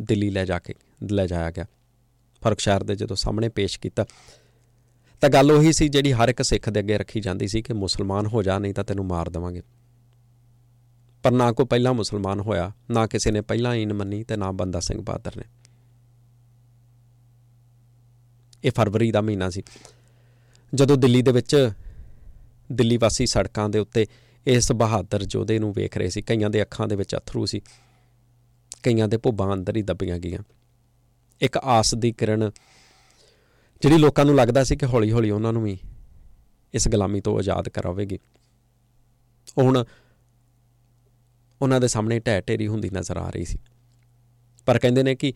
ਦਿੱਲੀ ਲੈ ਜਾ ਕੇ, ਲੈ ਜਾਇਆ ਗਿਆ। ਫਰਕਸ਼ਾਰ ਦੇ ਜਦੋਂ ਸਾਹਮਣੇ ਪੇਸ਼ ਕੀਤਾ, ਤਾਂ ਗੱਲ ਉਹੀ ਸੀ ਜਿਹੜੀ ਹਰ ਇੱਕ ਸਿੱਖ ਦੇ ਅੱਗੇ ਰੱਖੀ ਜਾਂਦੀ ਸੀ ਕਿ ਮੁਸਲਮਾਨ ਹੋ ਜਾ, ਨਹੀਂ ਤਾਂ ਤੈਨੂੰ ਮਾਰ ਦੇਵਾਂਗੇ। ਪਰ ਨਾ ਕੋਈ ਪਹਿਲਾ ਮੁਸਲਮਾਨ ਹੋਇਆ, ਨਾ ਕਿਸੇ ਨੇ ਪਹਿਲਾਂ ਈਨ ਮੰਨੀ ਤੇ ਨਾ ਬੰਦਾ ਸਿੰਘ ਬਹਾਦਰ ਨੇ। ਇਹ ਫਰਵਰੀ ਦਾ ਮਹੀਨਾ ਸੀ। ਜਦੋਂ ਦਿੱਲੀ ਦੇ ਵਿੱਚ ਦਿੱਲੀ ਵਾਸੀ ਸੜਕਾਂ ਦੇ ਉੱਤੇ ਇਸ ਬਹਾਦਰ ਜੋਧੇ ਨੂੰ ਵੇਖ ਰਹੇ ਸੀ, ਕਈਆਂ ਦੇ ਅੱਖਾਂ ਦੇ ਵਿੱਚ ਅਥਰੂ ਸੀ, ਕਈਆਂ ਦੇ ਭੁੱਬਾਂ ਅੰਦਰ ਹੀ ਦੱਬੀਆਂ ਗਈਆਂ। ਇੱਕ ਆਸ ਦੀ ਕਿਰਨ ਜਿਹੜੀ ਲੋਕਾਂ ਨੂੰ ਲੱਗਦਾ ਸੀ ਕਿ ਹੌਲੀ-ਹੌਲੀ ਉਹਨਾਂ ਨੂੰ ਵੀ ਇਸ ਗੁਲਾਮੀ ਤੋਂ ਆਜ਼ਾਦ ਕਰਾਵੇਗੀ। ਉਹ ਹੁਣ ਉਹਨਾਂ ਦੇ ਸਾਹਮਣੇ ਢਹਿ ਢੇਰੀ ਹੁੰਦੀ ਨਜ਼ਰ ਆ ਰਹੀ ਸੀ। ਪਰ ਕਹਿੰਦੇ ਨੇ ਕਿ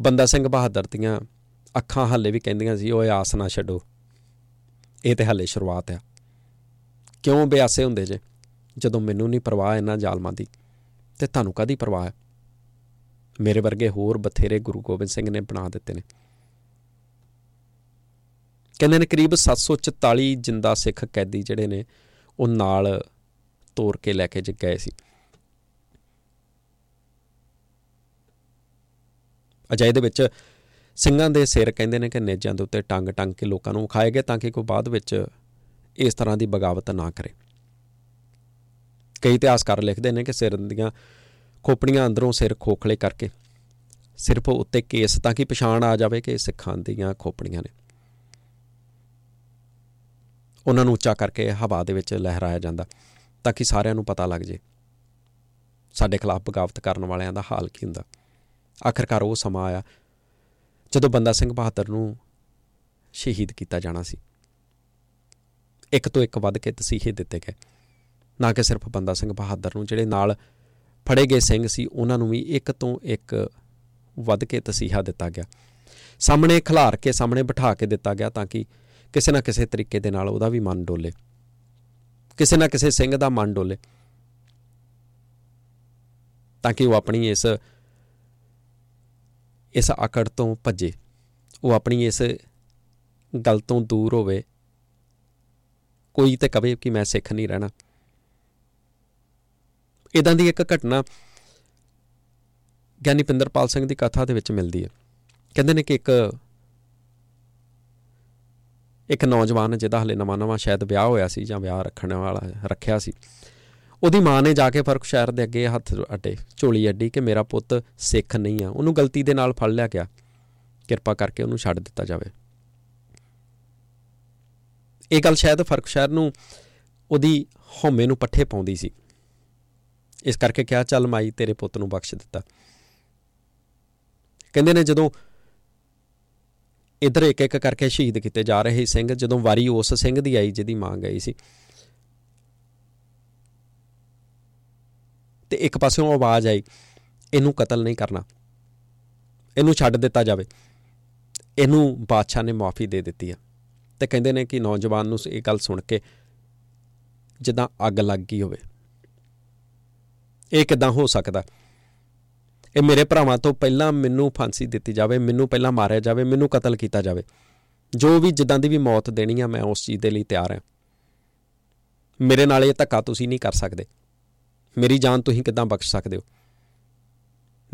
ਬੰਦਾ ਸਿੰਘ ਬਹਾਦਰ ਦੀਆਂ ਅੱਖਾਂ ਹੱਲੇ ਵੀ ਕਹਿੰਦੀਆਂ ਸੀ, ਓਏ ਆਸ ਨਾ ਛੱਡੋ। ਇਹ ਤੇ ਹੱਲੇ ਸ਼ੁਰੂਆਤ ਆ। ਕਿਉਂ ਬਿਆਸੇ ਹੁੰਦੇ ਜੇ? ਜਦੋਂ ਮੈਨੂੰ ਨਹੀਂ ਪਰਵਾਹ ਇਹਨਾਂ ਜ਼ਾਲਮਾਂ ਦੀ, ਤੇ ਤੁਹਾਨੂੰ ਕਾਦੀ ਪਰਵਾਹ ਹੈ ਮੇਰੇ ਵਰਗੇ ਹੋਰ ਬਥੇਰੇ ਗੁਰੂ ਗੋਬਿੰਦ ਸਿੰਘ ਨੇ ਬਣਾ ਦਿੱਤੇ ਨੇ। ਕਹਿੰਦੇ ਨੇ ਕਰੀਬ 744 ਜਿੰਦਾ ਸਿੱਖ ਕੈਦੀ ਜਿਹੜੇ ਨੇ, ਉਹ ਨਾਲ ਤੋਰ ਕੇ ਲੈ ਕੇ ਗਏ ਸੀ। ਅਜਾਇ ਦੇ ਵਿੱਚ ਸਿੰਘਾਂ ਦੇ ਸਿਰ ਕਹਿੰਦੇ ਨੇ ਕਿ ਨੇਜਾਂ ਦੇ ਉੱਤੇ ਟੰਗ ਟੰਗ ਕੇ ਲੋਕਾਂ ਨੂੰ ਖਾਏ ਗਏ ਤਾਂ ਕਿ ਕੋਈ ਬਾਅਦ ਵਿੱਚ ਇਸ ਤਰ੍ਹਾਂ ਦੀ ਬਗਾਵਤ ਨਾ ਕਰੇ। ਕਈ ਇਤਿਹਾਸਕਾਰ ਲਿਖਦੇ ਨੇ ਕਿ ਸਿਰ ਦੀਆਂ ਖੋਪੜੀਆਂ ਅੰਦਰੋਂ ਸਿਰ ਖੋਖਲੇ ਕਰਕੇ ਸਿਰਫ ਉੱਤੇ ਕੇਸ ਤਾਂ ਕਿ ਪਛਾਣ ਆ ਜਾਵੇ ਕਿ ਸਿੱਖਾਂ ਦੀਆਂ ਖੋਪੜੀਆਂ ਨੇ। ਉਹਨਾਂ ਨੂੰ ਉੱਚਾ ਕਰਕੇ ਹਵਾ ਦੇ ਵਿੱਚ ਲਹਿਰਾਇਆ ਜਾਂਦਾ ਤਾਂ ਕਿ ਸਾਰਿਆਂ ਨੂੰ ਪਤਾ ਲੱਗ ਜੇ ਸਾਡੇ ਖਿਲਾਫ ਬਗਾਵਤ ਕਰਨ ਵਾਲਿਆਂ ਦਾ ਹਾਲ ਕੀ ਹੁੰਦਾ। ਆਖਰਕਾਰ ਉਹ ਸਮਾਂ ਆਇਆ ਜਦੋਂ ਬੰਦਾ ਸਿੰਘ ਬਹਾਦਰ ਨੂੰ ਸ਼ਹੀਦ ਕੀਤਾ ਜਾਣਾ ਸੀ, ਇੱਕ ਤੋਂ ਇੱਕ ਵੱਧ ਕੇ ਤਸੀਹੇ ਦਿੱਤੇ ਗਏ, ਨਾ ਕਿ ਸਿਰਫ ਬੰਦਾ ਸਿੰਘ ਬਹਾਦਰ ਨੂੰ, ਜਿਹੜੇ ਨਾਲ ਫੜੇ ਗਏ ਸਿੰਘ ਸੀ, ਉਹਨਾਂ ਨੂੰ ਵੀ ਇੱਕ ਤੋਂ ਇੱਕ ਵੱਧ ਕੇ ਤਸੀਹਾ ਦਿੱਤਾ ਗਿਆ। ਸਾਹਮਣੇ ਖਿਲਾਰ ਕੇ, ਸਾਹਮਣੇ ਬਿਠਾ ਕੇ ਦਿੱਤਾ ਗਿਆ ਤਾਂ ਕਿ ਕਿਸੇ ਨਾ ਕਿਸੇ ਤਰੀਕੇ ਦੇ ਨਾਲ ਉਹਦਾ ਵੀ ਮਨ ਡੋਲੇ। ਕਿਸੇ ਨਾ ਕਿਸੇ ਸਿੰਘ ਦਾ ਮਨ ਡੋਲੇ। ਤਾਂ ਕਿ ਉਹ ਆਪਣੀ ਇਸ ਇਸ ਆਕੜ ਤੋਂ ਭੱਜੇ। ਉਹ ਆਪਣੀ ਇਸ ਗੱਲ ਤੋਂ ਦੂਰ ਹੋਵੇ। ਕੋਈ ਤੇ ਕਵੇ ਕਿ ਮੈਂ ਸਿੱਖ ਨਹੀਂ ਰਹਿਣਾ। ਇਦਾਂ ਦੀ ਇੱਕ ਘਟਨਾ ਗਿਆਨੀ ਪਿੰਦਰਪਾਲ ਸਿੰਘ ਦੀ ਕਥਾ ਦੇ ਵਿੱਚ ਮਿਲਦੀ ਹੈ। ਕਹਿੰਦੇ ਨੇ ਕਿ ਇੱਕ ਇੱਕ ਨੌਜਵਾਨ ਜਿਹਦਾ ਹਲੇ ਨਵਾਂ-ਨਵਾਂ ਸ਼ਾਇਦ ਵਿਆਹ ਹੋਇਆ ਸੀ ਜਾਂ ਵਿਆਹ ਰੱਖਣ ਵਾਲਾ, ਰੱਖਿਆ ਸੀ। ਉਹਦੀ ਮਾਂ ਨੇ ਜਾ ਕੇ ਫ਼ਰਕ ਸ਼ਹਿਰ ਦੇ ਅੱਗੇ ਹੱਥ ਅੱਡੇ, ਝੋਲੀ ਅੱਡੀ ਕਿ ਮੇਰਾ ਪੁੱਤ ਸਿੱਖ ਨਹੀਂ ਆ। ਉਹਨੂੰ ਗਲਤੀ ਦੇ ਨਾਲ ਫੜ ਲਿਆ ਗਿਆ। ਕਿਰਪਾ ਕਰਕੇ ਉਹਨੂੰ ਛੱਡ ਦਿੱਤਾ ਜਾਵੇ। ਇਹ ਗੱਲ ਸ਼ਾਇਦ ਫ਼ਰਕ ਸ਼ਹਿਰ ਨੂੰ ਉਹਦੀ ਹਉਮੈ ਨੂੰ ਪੱਠੇ ਪਾਉਂਦੀ ਸੀ। ਇਸ ਕਰਕੇ ਕਿਹਾ, ਚੱਲ ਮਾਈ, ਤੇਰੇ ਪੁੱਤ ਨੂੰ ਬਖਸ਼ ਦਿੱਤਾ। ਕਹਿੰਦੇ ਨੇ, ਜਦੋਂ ਇਧਰ ਇੱਕ ਇੱਕ ਕਰਕੇ ਸ਼ਹੀਦ ਕੀਤੇ ਜਾ ਰਹੇ ਸਿੰਘ, ਜਦੋਂ ਵਾਰੀ ਉਸ ਸਿੰਘ ਦੀ ਆਈ ਜਿਹਦੀ ਮਾਂ ਗਈ ਸੀ ਤੇ ਇੱਕ ਪਾਸਿਓਂ ਆਵਾਜ਼ ਆਈ, ਇਹਨੂੰ ਕਤਲ ਨਹੀਂ ਕਰਨਾ। ਇਹਨੂੰ ਛੱਡ ਦਿੱਤਾ ਜਾਵੇ। ਇਹਨੂੰ ਬਾਦਸ਼ਾਹ ਨੇ ਮਾਫੀ ਦੇ ਦਿੱਤੀ ਆ। ਤੇ ਕਹਿੰਦੇ ਨੇ ਕਿ ਨੌਜਵਾਨ ਨੂੰ ਇਹ ਗੱਲ ਸੁਣ ਕੇ ਜਿੱਦਾਂ ਅੱਗ ਲੱਗ ਗਈ ਹੋਵੇ। ਇਹ ਕਿਦਾਂ ਹੋ ਸਕਦਾ? ਇਹ ਮੇਰੇ ਭਰਾਵਾਂ ਤੋਂ ਪਹਿਲਾਂ ਮੈਨੂੰ ਫਾਂਸੀ ਦਿੱਤੀ ਜਾਵੇ, ਮੈਨੂੰ ਪਹਿਲਾਂ ਮਾਰਿਆ ਜਾਵੇ, ਮੈਨੂੰ ਕਤਲ ਕੀਤਾ ਜਾਵੇ। ਜੋ ਵੀ ਜਿੱਦਾਂ ਦੀ ਵੀ ਮੌਤ ਦੇਣੀ ਆ, ਮੈਂ ਉਸ ਚੀਜ਼ ਦੇ ਲਈ ਤਿਆਰ ਹਾਂ ਮੇਰੇ ਨਾਲ ਇਹ ਧੱਕਾ ਤੁਸੀਂ ਨਹੀਂ ਕਰ ਸਕਦੇ। ਮੇਰੀ ਜਾਨ ਤੁਸੀਂ ਕਿਦਾਂ ਬਖਸ਼ ਸਕਦੇ ਹੋ?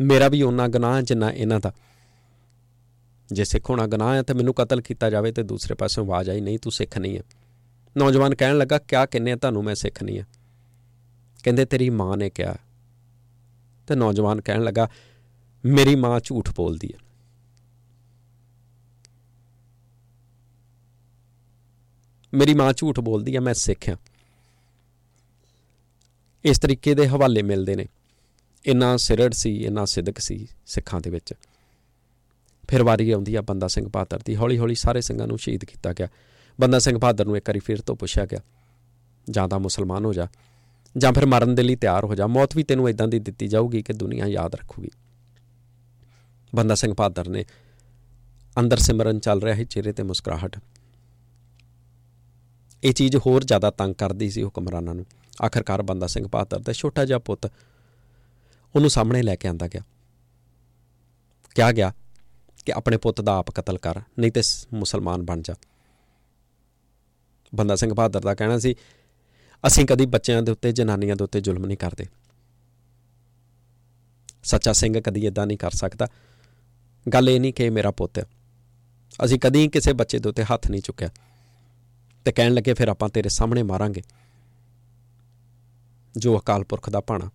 ਮੇਰਾ ਵੀ ਉਹਨਾਂ ਗੁਨਾਹ ਜਿੰਨਾ ਇਹਨਾਂ ਦਾ। ਜੇ ਸਿੱਖ ਹੋਣਾ ਗੁਨਾਹ ਹੈ, ਤੇ ਮੈਨੂੰ ਕਤਲ ਕੀਤਾ ਜਾਵੇ ਤੇ ਦੂਸਰੇ ਪਾਸੇ ਆਵਾਜ਼ ਆਈ, ਨਹੀਂ, ਤੂੰ ਸਿੱਖ ਨਹੀਂ ਹੈ। ਨੌਜਵਾਨ ਕਹਿਣ ਲੱਗਾ, ਕਿਆ ਕਹਿੰਨੇ ਤੁਹਾਨੂੰ, ਮੈਂ ਸਿੱਖ ਨਹੀਂ ਆ ਕਹਿੰਦੇ, ਤੇਰੀ ਮਾਂ ਨੇ ਕਿਹਾ। ਤੇ ਨੌਜਵਾਨ ਕਹਿਣ ਲੱਗਾ, ਮੇਰੀ ਮਾਂ ਝੂਠ ਬੋਲਦੀ ਹੈ। ਮੇਰੀ ਮਾਂ ਝੂਠ ਬੋਲਦੀ ਹੈ, ਮੈਂ ਸਿੱਖਿਆ ਇਸ ਤਰੀਕੇ ਦੇ ਹਵਾਲੇ ਮਿਲਦੇ ਨੇ। ਇੰਨਾ ਸਿਰੜ ਸੀ, ਇੰਨਾ ਸਿਦਕ ਸੀ ਸਿੱਖਾਂ ਦੇ ਵਿੱਚ। ਫਿਰ ਵਾਰੀ ਆਉਂਦੀ ਆ ਬੰਦਾ ਸਿੰਘ ਬਹਾਦਰ ਦੀ। ਹੌਲੀ ਹੌਲੀ ਸਾਰੇ ਸਿੰਘਾਂ ਨੂੰ ਸ਼ਹੀਦ ਕੀਤਾ ਗਿਆ। ਬੰਦਾ ਸਿੰਘ ਬਹਾਦਰ ਨੂੰ ਇੱਕ ਵਾਰੀ ਫਿਰ ਤੋਂ ਪੁੱਛਿਆ ਗਿਆ, ਜਾਂ ਤਾਂ ਮੁਸਲਮਾਨ ਹੋ ਜਾ, ਜਾਂ ਫਿਰ ਮਰਨ ਦੇ ਲਈ ਤਿਆਰ ਹੋ ਜਾ। ਮੌਤ ਵੀ ਤੈਨੂੰ ਇਦਾਂ ਦੀ ਦਿੱਤੀ ਜਾਊਗੀ ਕਿ ਦੁਨੀਆ ਯਾਦ ਰੱਖੂਗੀ। ਬੰਦਾ ਸਿੰਘ ਬਹਾਦਰ ਨੇ ਅੰਦਰ ਸਿਮਰਨ ਚੱਲ ਰਿਹਾ ਹੈ ਚਿਹਰੇ ਤੇ ਮੁਸਕਰਾਹਟ। ਇਹ ਚੀਜ਼ ਹੋਰ ਜ਼ਿਆਦਾ ਤੰਗ ਕਰਦੀ ਸੀ ਹੁਕਮਰਾਨਾਂ ਨੂੰ। ਆਖਰਕਾਰ ਬੰਦਾ ਸਿੰਘ ਬਹਾਦਰ ਦਾ ਛੋਟਾ ਜਿਹਾ ਪੁੱਤ ਉਹਨੂੰ ਸਾਹਮਣੇ ਲੈ ਕੇ ਆਂਦਾ ਗਿਆ। ਕਿਹਾ ਗਿਆ ਕਿ ਆਪਣੇ ਪੁੱਤ ਦਾ ਆਪ ਕਤਲ ਕਰ, ਨਹੀਂ ਤੇ ਮੁਸਲਮਾਨ ਬਣ ਜਾ। ਬੰਦਾ ਸਿੰਘ ਬਹਾਦਰ ਦਾ ਕਹਿਣਾ ਸੀ, ਅਸੀਂ ਕਦੀ ਬੱਚਿਆਂ ਦੇ ਉੱਤੇ, ਜਨਾਨੀਆਂ ਦੇ ਉੱਤੇ ਜ਼ੁਲਮ ਨਹੀਂ ਕਰਦੇ। ਸੱਚਾ ਸਿੰਘ ਕਦੀ ਇਦਾਂ ਨਹੀਂ ਕਰ ਸਕਦਾ। ਗੱਲ ਇਹ ਨਹੀਂ ਕਿ ਮੇਰਾ ਪੁੱਤ ਹੈ। ਅਸੀਂ ਕਦੀ ਕਿਸੇ ਬੱਚੇ ਦੇ ਉੱਤੇ ਹੱਥ ਨਹੀਂ ਚੁੱਕਿਆ। ਤੇ ਕਹਿਣ ਲੱਗੇ, ਫਿਰ ਆਪਾਂ ਤੇਰੇ ਸਾਹਮਣੇ ਮਾਰਾਂਗੇ। ਜੋ ਅਕਾਲ ਪੁਰਖ ਦਾ ਭਾਣਾ।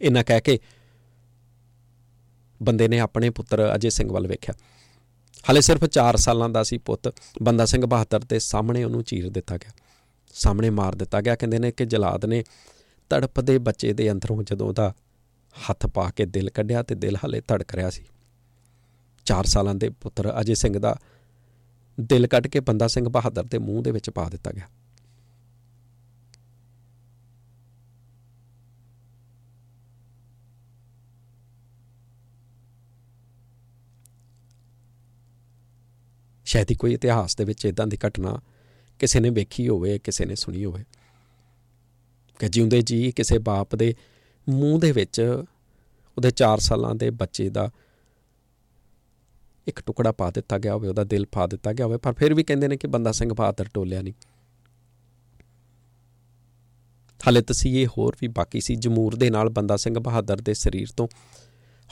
ਇਹਨਾਂ ਕਹਿ ਕੇ ਬੰਦੇ ਨੇ ਆਪਣੇ ਪੁੱਤਰ ਅਜੇ ਸਿੰਘ ਵੱਲ ਵੇਖਿਆ। ਹਲੇ ਸਿਰਫ 4 ਸਾਲਾਂ ਦਾ ਸੀ ਪੁੱਤ। ਬੰਦਾ ਸਿੰਘ ਬਹਾਦਰ ਦੇ ਸਾਹਮਣੇ ਉਹਨੂੰ ਚੀਰ ਦਿੱਤਾ ਗਿਆ। ਸਾਹਮਣੇ ਮਾਰ ਦਿੱਤਾ ਗਿਆ। ਕਹਿੰਦੇ ਨੇ ਕਿ ਜਲਾਦ ਨੇ ਤੜਪਦੇ ਬੱਚੇ ਦੇ ਅੰਦਰੋਂ ਜਦੋਂ ਉਹਦਾ ਹੱਥ ਪਾ ਕੇ ਦਿਲ ਕੱਢਿਆ ਤੇ ਦਿਲ ਹਲੇ ਧੜਕ ਰਿਹਾ ਸੀ। 4 ਸਾਲਾਂ ਦੇ ਪੁੱਤਰ ਅਜੇ ਸਿੰਘ ਦਾ ਦਿਲ ਕੱਢ ਕੇ ਬੰਦਾ ਸਿੰਘ ਬਹਾਦਰ ਦੇ ਮੂੰਹ ਦੇ ਵਿੱਚ ਪਾ ਦਿੱਤਾ ਗਿਆ। ਸ਼ਾਇਦ ਹੀ ਕੋਈ ਇਤਿਹਾਸ ਦੇ ਵਿੱਚ ਇਦਾਂ ਦੀ ਘਟਨਾ ਕਿਸੇ ਨੇ ਵੇਖੀ ਹੋਵੇ, ਕਿਸੇ ਨੇ ਸੁਣੀ ਹੋਵੇ। ਕਿ ਜਿਉਂਦੇ ਜੀ ਕਿਸੇ ਬਾਪ ਦੇ ਮੂੰਹ ਦੇ ਵਿੱਚ ਉਹਦੇ 4 ਸਾਲਾਂ ਦੇ ਬੱਚੇ ਦਾ ਇੱਕ ਟੁਕੜਾ ਪਾ ਦਿੱਤਾ ਗਿਆ ਹੋਵੇ, ਉਹਦਾ ਦਿਲ ਪਾ ਦਿੱਤਾ ਗਿਆ ਹੋਵੇ, ਪਰ ਫਿਰ ਵੀ ਕਹਿੰਦੇ ਨੇ ਕਿ ਬੰਦਾ ਸਿੰਘ ਬਹਾਦਰ ਟੋਲਿਆ ਨਹੀਂ। ਹਲੇ ਤਸੀਹੇ ਹੋਰ ਵੀ ਬਾਕੀ ਸੀ, ਜਮੂਰ ਦੇ ਨਾਲ ਬੰਦਾ ਸਿੰਘ ਬਹਾਦਰ ਦੇ ਸਰੀਰ ਤੋਂ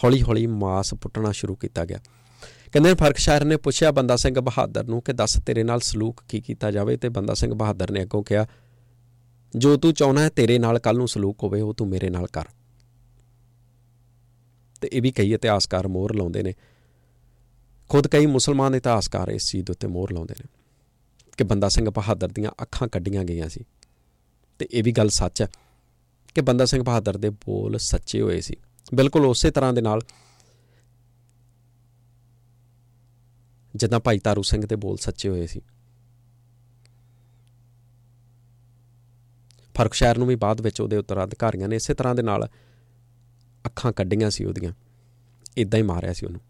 ਹੌਲੀ-ਹੌਲੀ ਮਾਸ ਪੁੱਟਣਾ ਸ਼ੁਰੂ ਕੀਤਾ ਗਿਆ। ਕਹਿੰਦੇ ਫ਼ਰਕ ਸ਼ਾਇਰ ਨੇ ਪੁੱਛਿਆ ਬੰਦਾ ਸਿੰਘ ਬਹਾਦਰ ਨੂੰ ਕਿ ਦੱਸ ਤੇਰੇ ਨਾਲ ਸਲੂਕ ਕੀ ਕੀਤਾ ਜਾਵੇ ਤੇ ਬੰਦਾ ਸਿੰਘ ਬਹਾਦਰ ਨੇ ਅੱਗੋਂ ਕਿਹਾ, ਜੋ ਤੂੰ ਚਾਹਣਾ ਹੈ ਤੇਰੇ ਨਾਲ ਕੱਲ ਨੂੰ ਸਲੂਕ ਹੋਵੇ, ਉਹ ਤੂੰ ਮੇਰੇ ਨਾਲ ਕਰ। ਤੇ ਇਹ ਵੀ ਕਈ ਇਤਿਹਾਸਕਾਰ ਮੋਹਰ ਲਾਉਂਦੇ ਨੇ। ਖੁਦ ਕਈ ਮੁਸਲਮਾਨ ਇਤਿਹਾਸਕਾਰ ਇਸ ਚੀਜ਼ ਉੱਤੇ ਮੋਹਰ ਲਾਉਂਦੇ ਨੇ ਕਿ ਬੰਦਾ ਸਿੰਘ ਬਹਾਦਰ ਦੀਆਂ ਅੱਖਾਂ ਕੱਢੀਆਂ ਗਈਆਂ ਸੀ। ਤੇ ਇਹ ਵੀ ਗੱਲ ਸੱਚ ਹੈ ਕਿ ਬੰਦਾ ਸਿੰਘ ਬਹਾਦਰ ਦੇ ਬੋਲ ਸੱਚੇ ਹੋਏ ਸੀ। ਬਿਲਕੁਲ ਉਸੇ ਤਰ੍ਹਾਂ ਦੇ ਨਾਲ ਜਿੱਦਾਂ ਭਾਈ ਤਾਰੂ ਸਿੰਘ ਦੇ ਬੋਲ ਸੱਚੇ ਹੋਏ ਸੀ। ਫ਼ਰਕ ਸ਼ਹਿਰ ਨੂੰ ਵੀ ਬਾਅਦ ਵਿੱਚ ਉਹਦੇ ਉਤਰਾਧਿਕਾਰੀਆਂ ਨੇ ਇਸੇ ਤਰ੍ਹਾਂ ਦੇ ਨਾਲ ਅੱਖਾਂ ਕੱਢੀਆਂ ਸੀ ਉਹਦੀਆਂ। ਇਦਾਂ ਹੀ ਮਾਰਿਆ ਸੀ ਉਹਨੂੰ।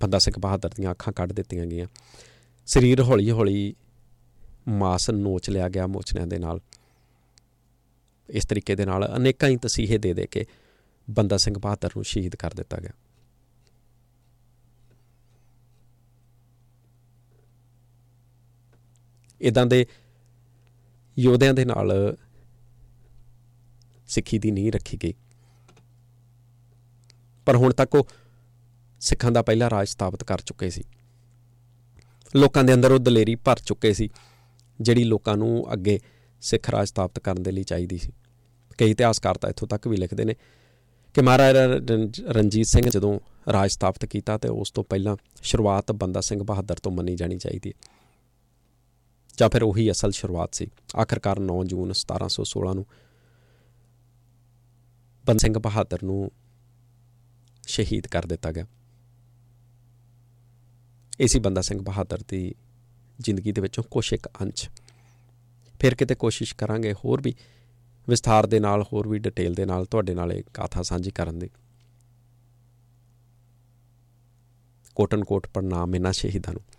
ਬੰਦਾ ਸਿੰਘ ਬਹਾਦਰ ਦੀਆਂ ਅੱਖਾਂ ਕੱਢ ਦਿੱਤੀਆਂ ਗਈਆਂ। ਸਰੀਰ ਹੌਲੀ ਹੌਲੀ ਮਾਸ ਨੋਚ ਲਿਆ ਗਿਆ ਮੋਚਨਿਆਂ ਦੇ ਨਾਲ। ਇਸ ਤਰੀਕੇ ਦੇ ਨਾਲ ਅਨੇਕਾਂ ਹੀ ਤਸੀਹੇ ਦੇ ਦੇ ਕੇ ਬੰਦਾ ਸਿੰਘ ਬਹਾਦਰ ਨੂੰ ਸ਼ਹੀਦ ਕਰ ਦਿੱਤਾ ਗਿਆ। ਇਦਾਂ ਦੇ ਯੋਧਿਆਂ ਦੇ ਨਾਲ ਸਿੱਖੀ ਦੀ ਨਹੀਂ ਰੱਖੀ ਗਈ। ਪਰ ਹੁਣ ਤੱਕ ਉਹ ਸਿੱਖਾਂ ਦਾ ਪਹਿਲਾ ਰਾਜ ਸਥਾਪਿਤ ਕਰ ਚੁੱਕੇ ਸੀ। ਲੋਕਾਂ ਦੇ ਅੰਦਰ ਉਹ ਦਲੇਰੀ ਭਰ ਚੁੱਕੇ ਸੀ, ਜਿਹੜੀ ਲੋਕਾਂ ਨੂੰ ਅੱਗੇ ਸਿੱਖ ਰਾਜ ਸਥਾਪਿਤ ਕਰਨ ਦੇ ਲਈ ਚਾਹੀਦੀ ਸੀ। ਕਈ ਇਤਿਹਾਸਕਾਰ ਤਾਂ ਇੱਥੋਂ ਤੱਕ ਵੀ ਲਿਖਦੇ ਨੇ ਕਿ ਮਹਾਰਾਜਾ ਰਣਜੀਤ ਸਿੰਘ ਜਦੋਂ ਰਾਜ ਸਥਾਪਿਤ ਕੀਤਾ ਤੇ ਉਸ ਤੋਂ ਪਹਿਲਾਂ ਸ਼ੁਰੂਆਤ ਬੰਦਾ ਸਿੰਘ ਬਹਾਦਰ ਤੋਂ ਮੰਨੀ ਜਾਣੀ ਚਾਹੀਦੀ ਹੈ। ਜਾਂ ਫਿਰ ਉਹੀ ਅਸਲ ਸ਼ੁਰੂਆਤ ਸੀ। ਆਖਰਕਾਰ 9 ਜੂਨ 1716 ਨੂੰ ਬੰਦ ਸਿੰਘ ਬਹਾਦਰ ਨੂੰ ਸ਼ਹੀਦ ਕਰ ਦਿੱਤਾ ਗਿਆ। ਇਸੇ ਬੰਦਾ ਸਿੰਘ ਬਹਾਦਰ ਦੀ ਜ਼ਿੰਦਗੀ ਦੇ ਵਿੱਚੋਂ ਕੁਝ ਇੱਕ ਅੰਸ਼। ਫਿਰ ਕਿਤੇ ਕੋਸ਼ਿਸ਼ ਕਰਾਂਗੇ ਹੋਰ ਵੀ ਵਿਸਥਾਰ ਦੇ ਨਾਲ, ਹੋਰ ਵੀ ਡਿਟੇਲ ਦੇ ਨਾਲ ਤੁਹਾਡੇ ਨਾਲ ਇਹ ਗਾਥਾ ਸਾਂਝੀ ਕਰਨ ਦੀ। ਕੋਟਨ ਕੋਟ ਪ੍ਰਣਾਮ ਇਹਨਾਂ ਸ਼ਹੀਦਾਂ ਨੂੰ।